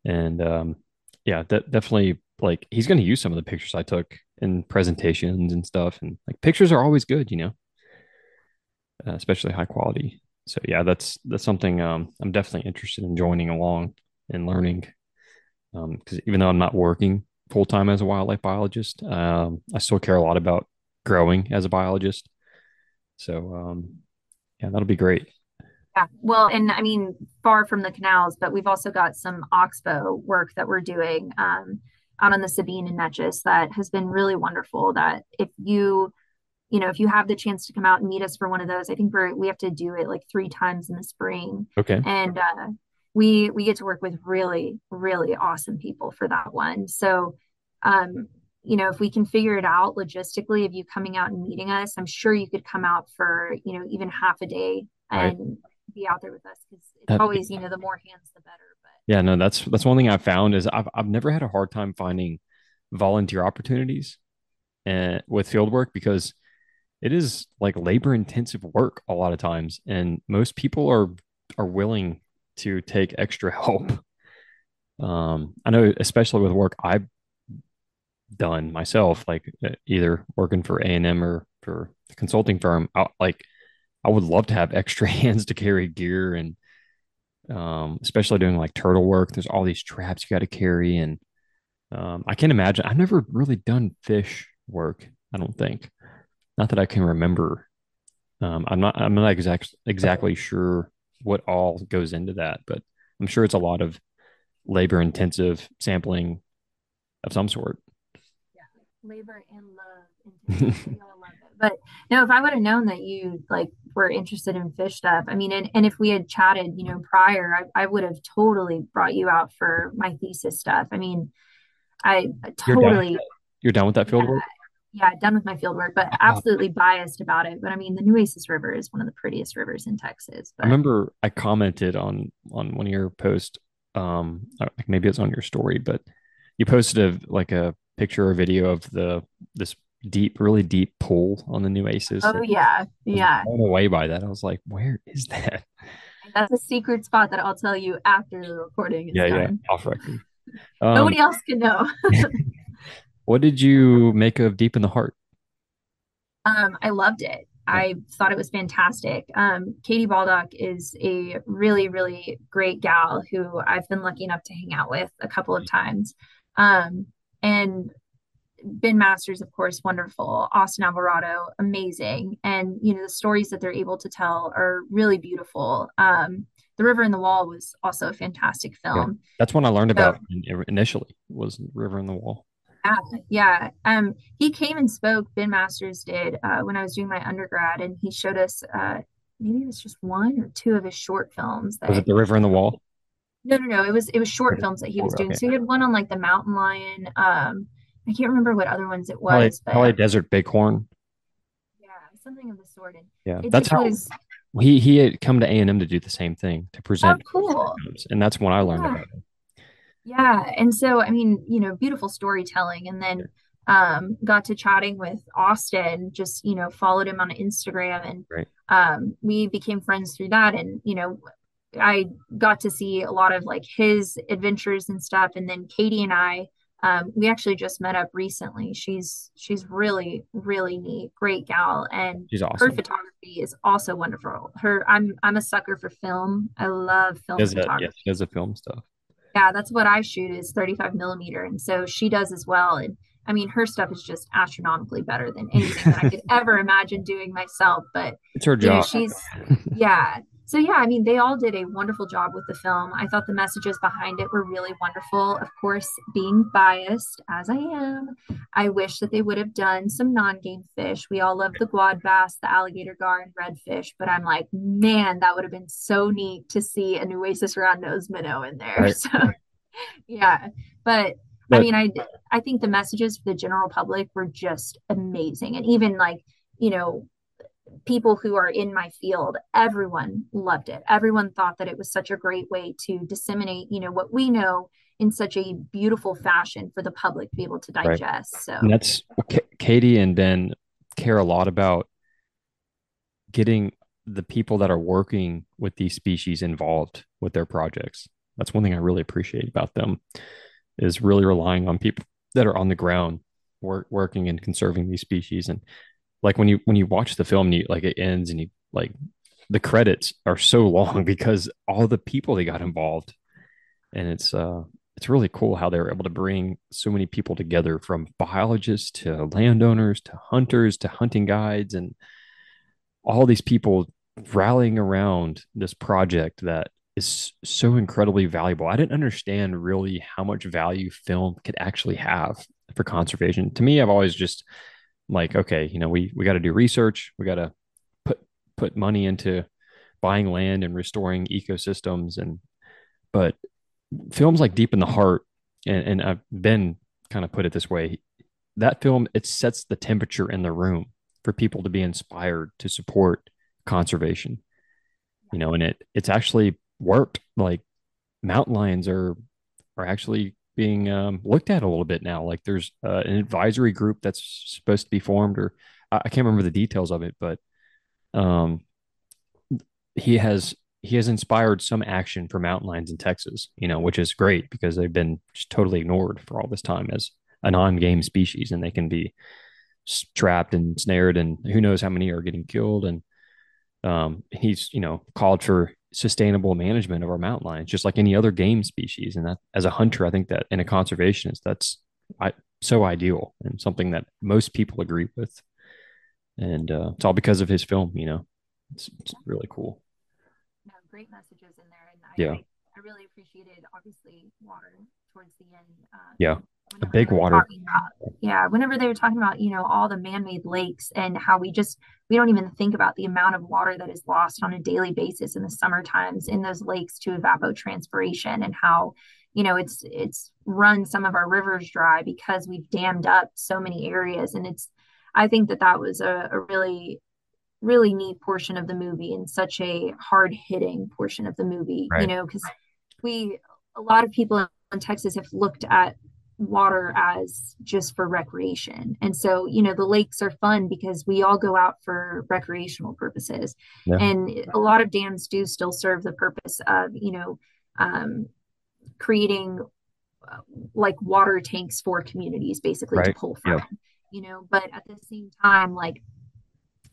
and um yeah, that definitely like he's going to use some of the pictures I took in presentations and stuff, and like pictures are always good, you know, uh, especially high quality. So yeah, that's that's something um I'm definitely interested in joining along and learning because um, even though I'm not working full time as a wildlife biologist, um, I still care a lot about growing as a biologist. So, um, yeah, that'll be great. Yeah, well, and I mean, far from the canals, but we've also got some oxbow work that we're doing um, out on the Sabine and Neches that has been really wonderful. That if you, you know, if you have the chance to come out and meet us for one of those, I think we're we have to do it like three times in the spring. Okay. And uh, we we get to work with really really awesome people for that one so um you know if we can figure it out logistically of you coming out and meeting us i'm sure you could come out for you know even half a day and right. be out there with us because it's that, always you know the more hands the better but yeah no that's that's one thing I've found is i've, I've never had a hard time finding volunteer opportunities and with field work because it is like labor intensive work a lot of times and most people are are willing to take extra help. Um, I know, especially with work I've done myself, like uh, either working for A and M or for the consulting firm. I, like, I would love to have extra hands to carry gear, and um, especially doing like turtle work. There's all these traps you got to carry, and um, I can't imagine. I've never really done fish work. I don't think, not that I can remember. Um, I'm not. I'm not exact, exactly sure what all goes into that, but I'm sure it's a lot of labor intensive sampling of some sort. Labor and love. but no, if I would have known that you like were interested in fish stuff, I mean, and, and if we had chatted, you know, prior, I, I would have totally brought you out for my thesis stuff. I mean, I totally. You're down, You're down with that field yeah, work? yeah, done with my field work, but absolutely biased about it. But I mean, the Nueces River is one of the prettiest rivers in Texas. But... I remember I commented on on one of your posts. Um, maybe it's on your story, but you posted a like a picture or video of the this deep, really deep pool on the Nueces. Oh yeah, yeah. Blown away by that, I was like, "Where is that?" That's a secret spot that I'll tell you after the recording. yeah, done. yeah, off record. Um, Nobody else can know. What did you make of Deep in the Heart? Um, I loved it. I thought it was fantastic. Um, Katie Baldock is a really, really great gal who I've been lucky enough to hang out with a couple of times. Um, and Ben Masters, of course, wonderful. Austin Alvarado, amazing. And, you know, the stories that they're able to tell are really beautiful. Um, the River and the Wall was also a fantastic film. Yeah, that's one I learned so, about initially was River and the Wall. Yeah, yeah. Um, he came and spoke. Ben Masters did uh, when I was doing my undergrad, and he showed us uh, maybe it was just one or two of his short films. That, was it The River and the Wall? No, no, no. It was it was short films that he was doing. Okay. So he had one on like the Mountain Lion. Um, I can't remember what other ones it was. Probably, but, probably Desert Bighorn. Yeah, something of the sort. And yeah, that's how was, he he had come to A and M to do the same thing to present. Oh, cool. Films, and that's when I learned yeah. about it. Yeah. And so, I mean, you know, beautiful storytelling. And then um, got to chatting with Austin, just, you know, followed him on Instagram and right. um, we became friends through that. And, you know, I got to see a lot of like his adventures and stuff. And then Katie and I, um, we actually just met up recently. She's she's really really neat, great gal, and she's awesome. her photography is also wonderful. Her I'm I'm a sucker for film. I love film photography. A, yeah, she does the film stuff yeah, that's what I shoot is 35 millimeter. And so she does as well. And I mean, her stuff is just astronomically better than anything that I could ever imagine doing myself. But it's her job. Know, she's, yeah. So yeah, I mean, they all did a wonderful job with the film. I thought the messages behind it were really wonderful. Of course, being biased as I am, I wish that they would have done some non-game fish. We all love the guad bass, the alligator gar, and redfish, but I'm like, man, that would have been so neat to see an Nueces round nose minnow in there. Right. So yeah, but but, I mean, I I think the messages for the general public were just amazing, and even like you know people who are in my field everyone loved it. Everyone thought that it was such a great way to disseminate you know what we know in such a beautiful fashion for the public to be able to digest right. so. And that's katie and ben care a lot about getting the people that are working with these species involved with their projects. That's one thing i really appreciate about them is really relying on people that are on the ground work, working and conserving these species and like when you when you watch the film and you like it ends and you like the credits are so long because all the people they got involved and it's uh it's really cool how they were able to bring so many people together from biologists to landowners to hunters to hunting guides and all these people rallying around this project that is so incredibly valuable. I didn't understand really how much value film could actually have for conservation. To me, I've always just like okay you know we we got to do research. We got to put put money into buying land and restoring ecosystems. And but films like deep in the heart and, and i've been kind of put it this way that film it sets the temperature in the room for people to be inspired to support conservation you know and it it's actually worked like mountain lions are are actually being um, looked at a little bit now. Like there's uh, an advisory group that's supposed to be formed, or I, I can't remember the details of it, but um, he has he has inspired some action for mountain lions in Texas, you know, which is great because they've been just totally ignored for all this time as a non-game species, and they can be trapped and snared, and who knows how many are getting killed. And um, he's you know called for sustainable management of our mountain lions, just like any other game species. And that, as a hunter, I think that in a conservationist, that's I, so ideal and something that most people agree with. And uh, it's all because of his film. You know, it's, it's really cool. No, great messages in there, and I, yeah, I, I really appreciated obviously water towards the end. Uh, yeah, a big water. About, yeah, whenever they were talking about you know all the man-made lakes and how we just we don't even think about the amount of water that is lost on a daily basis in the summer times in those lakes to evapotranspiration and how you know it's it's run some of our rivers dry because we've dammed up so many areas and it's i think that that was a, a really really neat portion of the movie and such a hard hitting portion of the movie right. you know because we a lot of people in texas have looked at water as just for recreation. And so, you know, the lakes are fun because we all go out for recreational purposes. Yeah. And a lot of dams do still serve the purpose of, you know, um, creating uh, like water tanks for communities basically right. to pull from, yeah. you know, but at the same time, like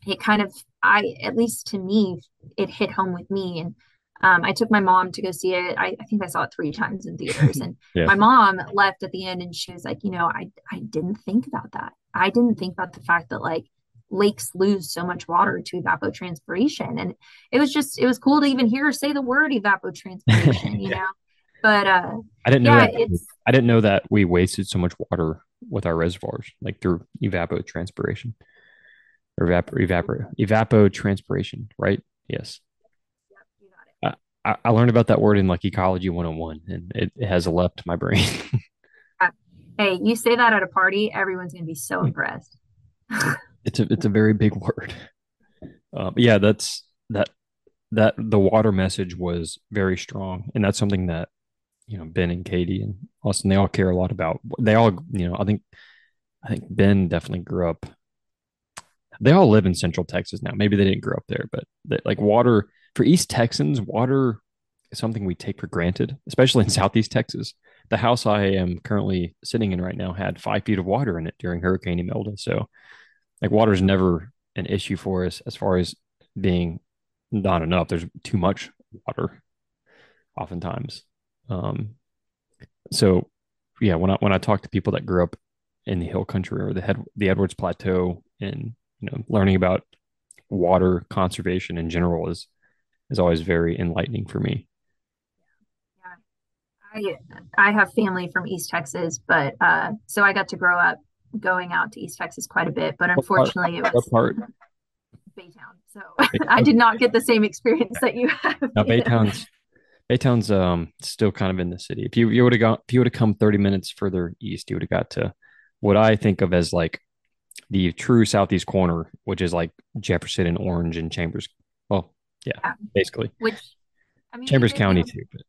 it kind of, I, at least to me, it hit home with me. And um, I took my mom to go see it. I, I think I saw it three times in theaters. And yeah. my mom left at the end and she was like, you know, I, I didn't think about that. I didn't think about the fact that like lakes lose so much water to evapotranspiration. And it was just, it was cool to even hear her say the word evapotranspiration, you know? But uh, I didn't know yeah, that. It's, I didn't know that we wasted so much water with our reservoirs, like through evapotranspiration or evapor, evapor, evapotranspiration, right? Yes. I, I learned about that word in like ecology 101 and it, it has left my brain. hey, you say that at a party, everyone's going to be so hmm. impressed. it's a it's a very big word. Uh, yeah, that's that that the water message was very strong, and that's something that you know Ben and Katie and Austin they all care a lot about. They all you know I think I think Ben definitely grew up. They all live in Central Texas now. Maybe they didn't grow up there, but they, like water for East Texans, water is something we take for granted, especially in Southeast Texas. The house I am currently sitting in right now had five feet of water in it during Hurricane Imelda. So, like, water is never an issue for us as far as being not enough. There's too much water, oftentimes. Um, so, yeah, when I when I talk to people that grew up in the hill country or the head the Edwards Plateau and you know learning about water conservation in general is is always very enlightening for me. Yeah. I I have family from East Texas, but uh, so I got to grow up going out to East Texas quite a bit. But unfortunately, it was part? Baytown, so I did not get the same experience that you have. Now Baytown's Baytown's um still kind of in the city. If you, you would have gone if you would have come 30 minutes further east, you would have got to what I think of as like the true southeast corner, which is like Jefferson and Orange and Chambers. Yeah, yeah. basically. Which I mean Chambers County too, but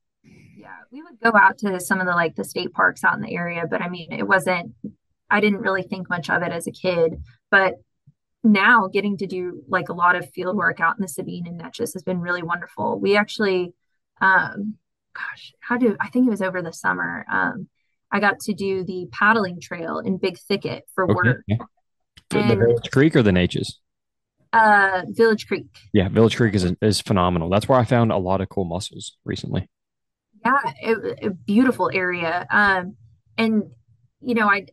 yeah, we would go out to some of the like the state parks out in the area, but I mean it wasn't I didn't really think much of it as a kid. But now getting to do like a lot of field work out in the Sabine and Neches has been really wonderful. We actually um gosh, how do I think it was over the summer. Um I got to do the paddling trail in Big Thicket for okay. work. And, the Village Creek or the Neches? Uh, Village Creek. Yeah, Village Creek is is phenomenal. That's where I found a lot of cool mussels recently. Yeah, a beautiful area. Um, and you know, I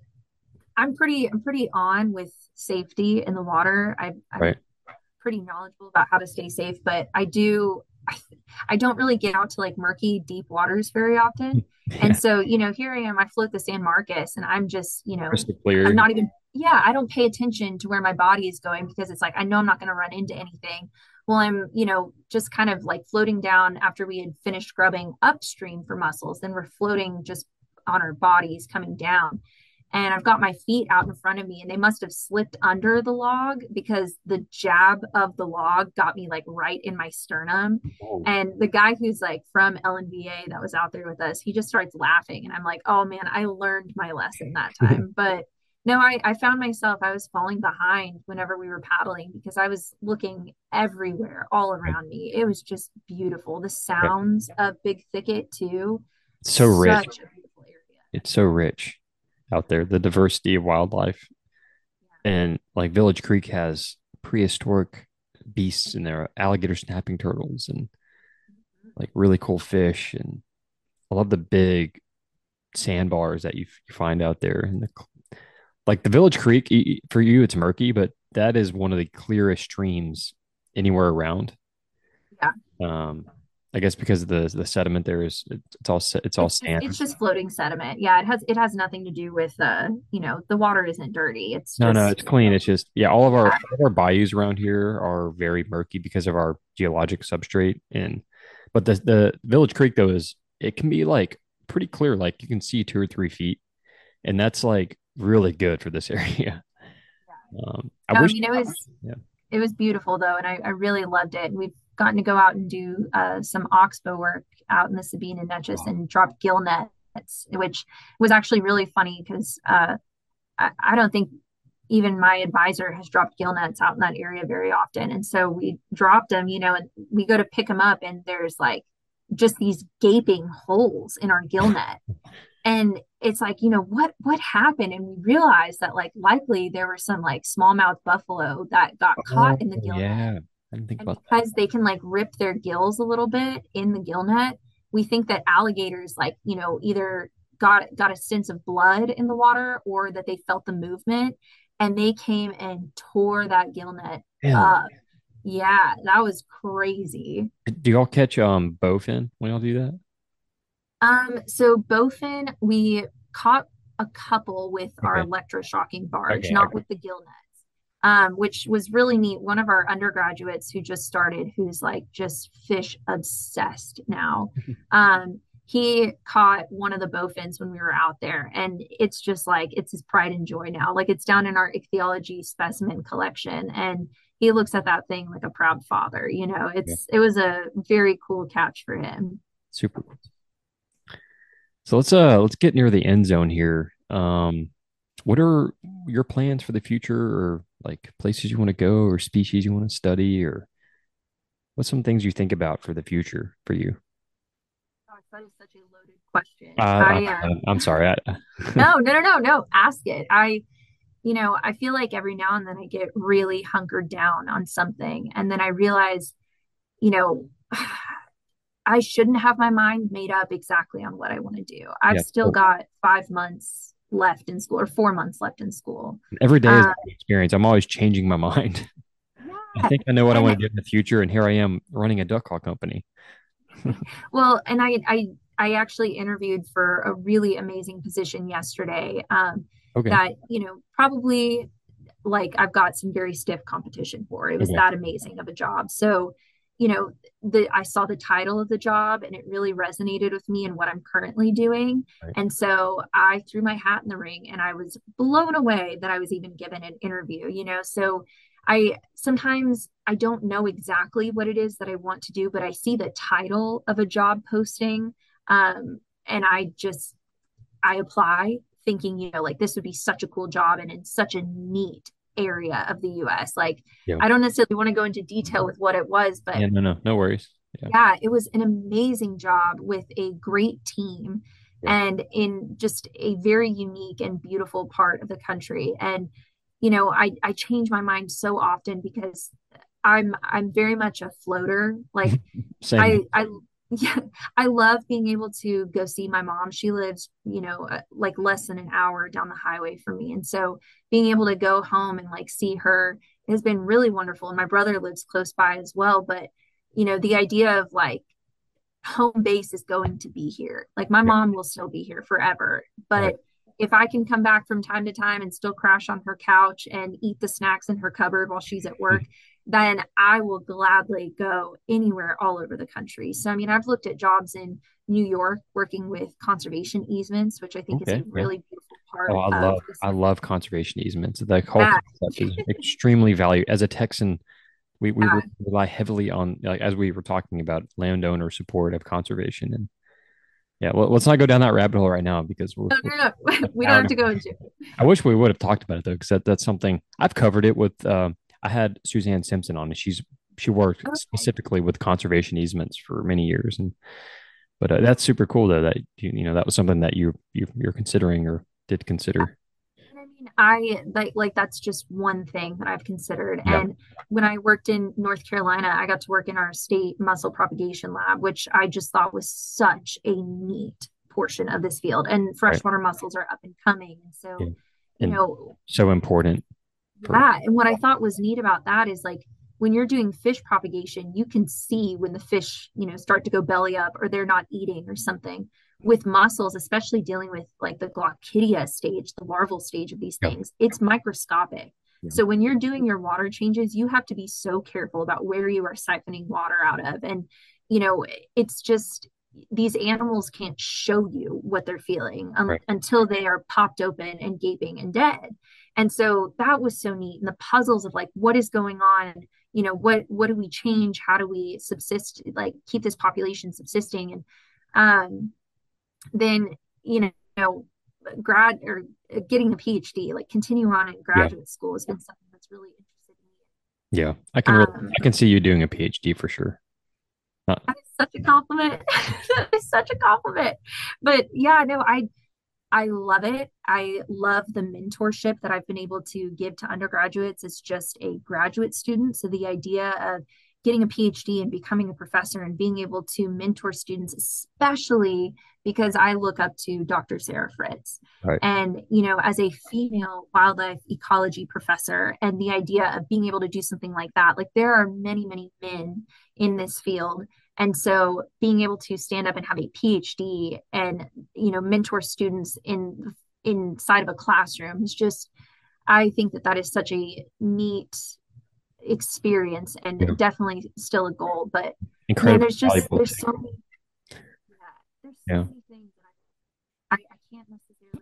I'm pretty I'm pretty on with safety in the water. I, I'm right. pretty knowledgeable about how to stay safe, but I do I, I don't really get out to like murky deep waters very often. Yeah. And so, you know, here I am, I float the San Marcos and I'm just, you know, I'm not even, yeah, I don't pay attention to where my body is going because it's like, I know I'm not going to run into anything. Well, I'm, you know, just kind of like floating down after we had finished scrubbing upstream for mussels, Then we're floating just on our bodies coming down and I've got my feet out in front of me and they must have slipped under the log because the jab of the log got me like right in my sternum. Oh. And the guy who's like from LNVA that was out there with us, he just starts laughing and I'm like, "Oh man, I learned my lesson that time." but no, I, I found myself I was falling behind whenever we were paddling because I was looking everywhere all around me. It was just beautiful. The sounds of Big Thicket too. So rich. It's so rich out there, the diversity of wildlife. And like Village Creek has prehistoric beasts in there, alligator snapping turtles and mm-hmm. like really cool fish. And I love the big sandbars that you, you find out there. And the, like the Village Creek, for you, it's murky, but that is one of the clearest streams anywhere around. Yeah. Um, I guess because the the sediment there is it's all it's all sand. It's just floating sediment. Yeah, it has it has nothing to do with uh you know the water isn't dirty. It's no no it's clean. It's just yeah all of our all of our bayous around here are very murky because of our geologic substrate and but the the Village Creek though is it can be like pretty clear like you can see two or three feet and that's like really good for this area. Yeah. Um, I no, wish you know it was yeah. it was beautiful though and I, I really loved it. We've gotten to go out and do uh, some oxbow work out in the Sabine and Neches wow. and drop gill nets, which was actually really funny because uh, I, I, don't think even my advisor has dropped gill nets out in that area very often. And so we dropped them, you know, and we go to pick them up and there's like just these gaping holes in our gill net. and it's like, you know, what what happened? And we realized that like likely there were some like smallmouth buffalo that got oh, caught in the gill yeah. net I didn't think and about because that. they can like rip their gills a little bit in the gill net. We think that alligators like, you know, either got got a sense of blood in the water or that they felt the movement and they came and tore that gill net yeah. up. Yeah, that was crazy. Do y'all catch um bowfin when y'all do that? Um, so bowfin, we caught a couple with okay. our electroshocking barge, okay, not okay. with the gill net um, which was really neat. One of our undergraduates who just started, who's like just fish obsessed now, um, he caught one of the bowfins when we were out there, and it's just like it's his pride and joy now. Like it's down in our ichthyology specimen collection, and he looks at that thing like a proud father. You know, it's yeah. it was a very cool catch for him. Super. So let's uh let's get near the end zone here. Um, what are your plans for the future or like places you want to go or species you want to study or what's some things you think about for the future for you? That is such a loaded question. Uh, I, uh, i'm sorry I, no no no no no ask it. I you know i feel like every now and then i get really hunkered down on something and then i realize you know i shouldn't have my mind made up exactly on what i want to do i've yeah. still got five months left in school or four months left in school. Every day is uh, an experience. I'm always changing my mind. Yeah, I think I know what I want to do in the future, and here I am running a duck call company. well, and I, I, I actually interviewed for a really amazing position yesterday. Um, okay. That you know probably like I've got some very stiff competition for. It was okay. that amazing of a job. So, you know, the I saw the title of the job and it really resonated with me and what I'm currently doing. Right. And so I threw my hat in the ring and I was blown away that I was even given an interview, you know. So I sometimes I don't know exactly what it is that I want to do, but I see the title of a job posting um, and I just I apply thinking, you know, like this would be such a cool job and in such a neat area of the US. Like yeah. I don't necessarily want to go into detail with what it was, but yeah, no, no, no worries. Yeah. yeah it was an amazing job with a great team yeah. and in just a very unique and beautiful part of the country. And you know, I I change my mind so often because I'm I'm very much a floater. Like I I yeah, I love being able to go see my mom. She lives, you know, uh, like less than an hour down the highway from me. And so being able to go home and like see her has been really wonderful. And my brother lives close by as well. But, you know, the idea of like home base is going to be here. Like my mom will still be here forever. But right. if I can come back from time to time and still crash on her couch and eat the snacks in her cupboard while she's at work, then I will gladly go anywhere all over the country. So, I mean, I've looked at jobs in New York working with conservation easements, which I think okay, is a really yeah. beautiful part. Oh, I love, I love conservation easements. The whole yeah. concept is extremely valuable. As a Texan, we, we yeah. rely heavily on, like, as we were talking about, landowner support of conservation. And yeah, well, let's not go down that rabbit hole right now because we're, no, no, no. we don't have to go into it. I wish we would have talked about it though, because that, that's something I've covered it with. Uh, I had Suzanne Simpson on, and she's she worked specifically with conservation easements for many years, and but uh, that's super cool though that you, you know that was something that you, you you're considering or did consider. I mean, I like like that's just one thing that I've considered. Yeah. And when I worked in North Carolina, I got to work in our state mussel propagation lab, which I just thought was such a neat portion of this field. And freshwater right. mussels are up and coming, and so yeah. you know, so important yeah. And what I thought was neat about that is like when you're doing fish propagation, you can see when the fish, you know, start to go belly up or they're not eating or something. With mussels, especially dealing with like the Glochidia stage, the larval stage of these things, it's microscopic. Yeah. So when you're doing your water changes, you have to be so careful about where you are siphoning water out of. And, you know, it's just these animals can't show you what they're feeling um, right. until they are popped open and gaping and dead. And so that was so neat and the puzzles of like what is going on? You know what what do we change? How do we subsist like keep this population subsisting? And um then you know grad or getting a phd like continue on in graduate yeah. school has been something that's really interested me. Yeah i can um, i can see you doing a phd for sure. Uh, is such a compliment that is such a compliment but yeah no i I love it. I love the mentorship that I've been able to give to undergraduates as just a graduate student. So the idea of getting a PhD and becoming a professor and being able to mentor students, especially because I look up to Dr. Sarah Fritz. Right. And, you know, as a female wildlife ecology professor, and the idea of being able to do something like that, like there are many, many men in this field and so being able to stand up and have a phd and you know mentor students in inside of a classroom is just i think that that is such a neat experience and yeah. definitely still a goal but Incredible there's just there's so many yeah there's so yeah. many things I, I, I can't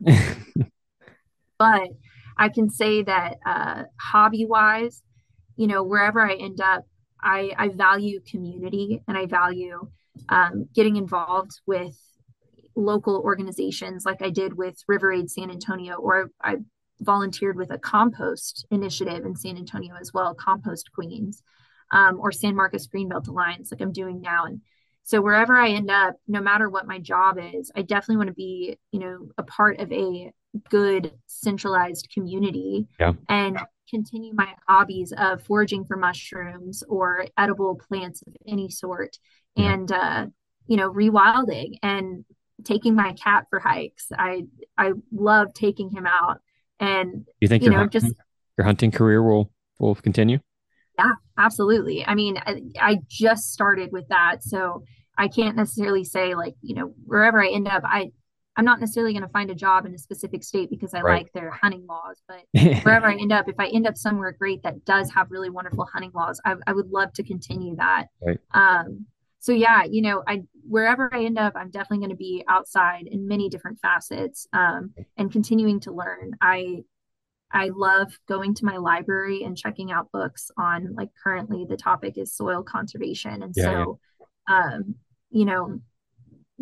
necessarily but i can say that uh hobby wise you know wherever i end up I, I value community and I value um, getting involved with local organizations like I did with River Aid San Antonio, or I volunteered with a compost initiative in San Antonio as well, Compost Queens, um, or San Marcos Greenbelt Alliance, like I'm doing now. And so wherever I end up, no matter what my job is, I definitely want to be, you know, a part of a good centralized community yeah. and continue my hobbies of foraging for mushrooms or edible plants of any sort yeah. and uh, you know rewilding and taking my cat for hikes i i love taking him out and you think you know hunting, just your hunting career will will continue Yeah, absolutely. I mean, I, I just started with that, so I can't necessarily say like, you know, wherever I end up, I I'm not necessarily going to find a job in a specific state because I Right. like their hunting laws, but wherever I end up, if I end up somewhere great that does have really wonderful hunting laws, I, I would love to continue that. Right. Um, so yeah, you know, I wherever I end up, I'm definitely going to be outside in many different facets um, and continuing to learn. I I love going to my library and checking out books on like currently the topic is soil conservation. And Yeah, yeah, so, um, you know,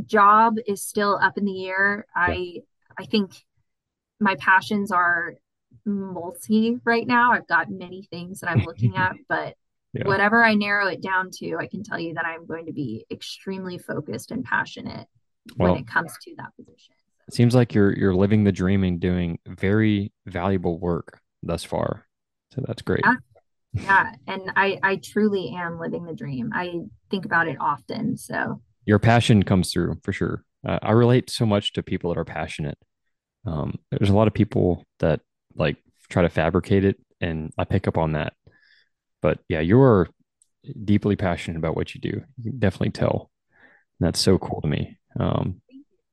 job is still up in the air. I I think my passions are multi right now. I've got many things that I'm looking at, but yeah. whatever I narrow it down to, I can tell you that I'm going to be extremely focused and passionate when it comes to that position. it seems like you're you're living the dream and doing very valuable work thus far. So that's great. Yeah, yeah. And I I truly am living the dream. I think about it often. So Your passion comes through for sure. Uh, I relate so much to people that are passionate. Um, there's a lot of people that like try to fabricate it, and I pick up on that. But yeah, you're deeply passionate about what you do. You can definitely tell. And that's so cool to me. Um,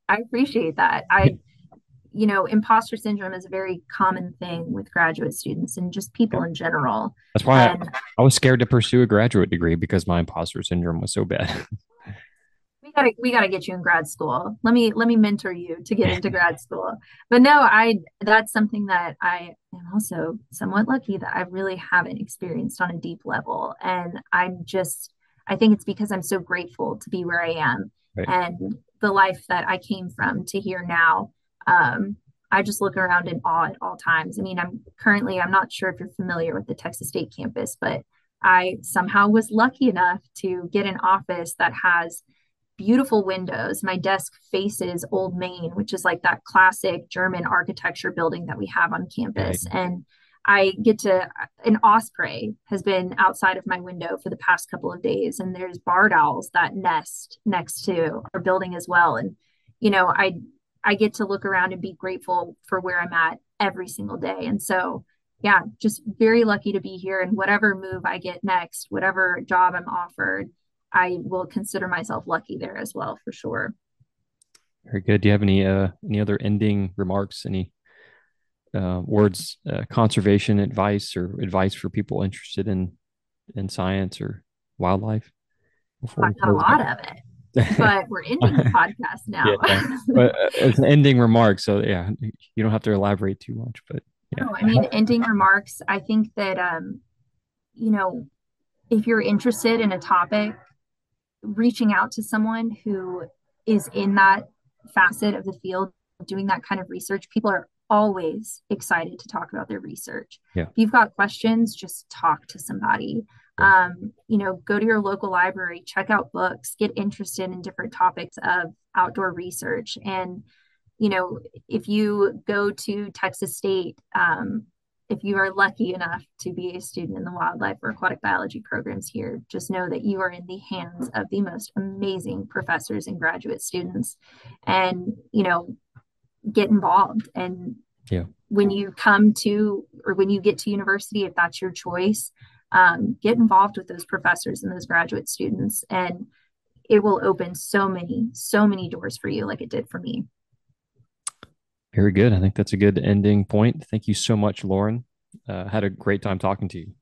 I appreciate that. I you know, imposter syndrome is a very common thing with graduate students and just yeah. people in general. That's why I, I was scared to pursue a graduate degree because my imposter syndrome was so bad. we gotta we gotta get you in grad school. Let me let me mentor you to get into grad school. But no, I that's something that I am also somewhat lucky that I really haven't experienced on a deep level. And I'm just I think it's because I'm so grateful to be where I am Right. and the life that I came from to here now. Um, I just look around in awe at all times. I mean, I'm currently, I'm not sure if you're familiar with the Texas State campus, but I somehow was lucky enough to get an office that has beautiful windows. My desk faces Old Main, which is like that classic German architecture building that we have on campus. And I get to, an osprey has been outside of my window for the past couple of days, and there's barred owls that nest next to our building as well. And, you know, I, I get to look around and be grateful for where I'm at every single day. And so, yeah, just very lucky to be here. And whatever move I get next, whatever job I'm offered, I will consider myself lucky there as well, for sure. Very good. Do you have any uh any other ending remarks? Any uh words, uh, conservation advice or advice for people interested in in science or wildlife before we I've got a lot of it, but we're ending the podcast now. Yeah. But uh, it's an ending remark, so yeah, you don't have to elaborate too much, but yeah. No, I mean, ending remarks. I think that, um, you know, if you're interested in a topic, reaching out to someone who is in that facet of the field doing that kind of research, people are always excited to talk about their research. Yeah. If you've got questions, just talk to somebody. Yeah. Um, you know, go to your local library, check out books, get interested in different topics of outdoor research. And, you know, if you go to Texas State, um, if you are lucky enough to be a student in the wildlife or aquatic biology programs here, just know that you are in the hands of the most amazing professors and graduate students. And, you know, get involved. And Yeah. when you come to, or when you get to university, if that's your choice, um, get involved with those professors and those graduate students. And it will open so many, so many doors for you, like it did for me. Very good. I think that's a good ending point. Thank you so much, Lauren. Uh, had a great time talking to you.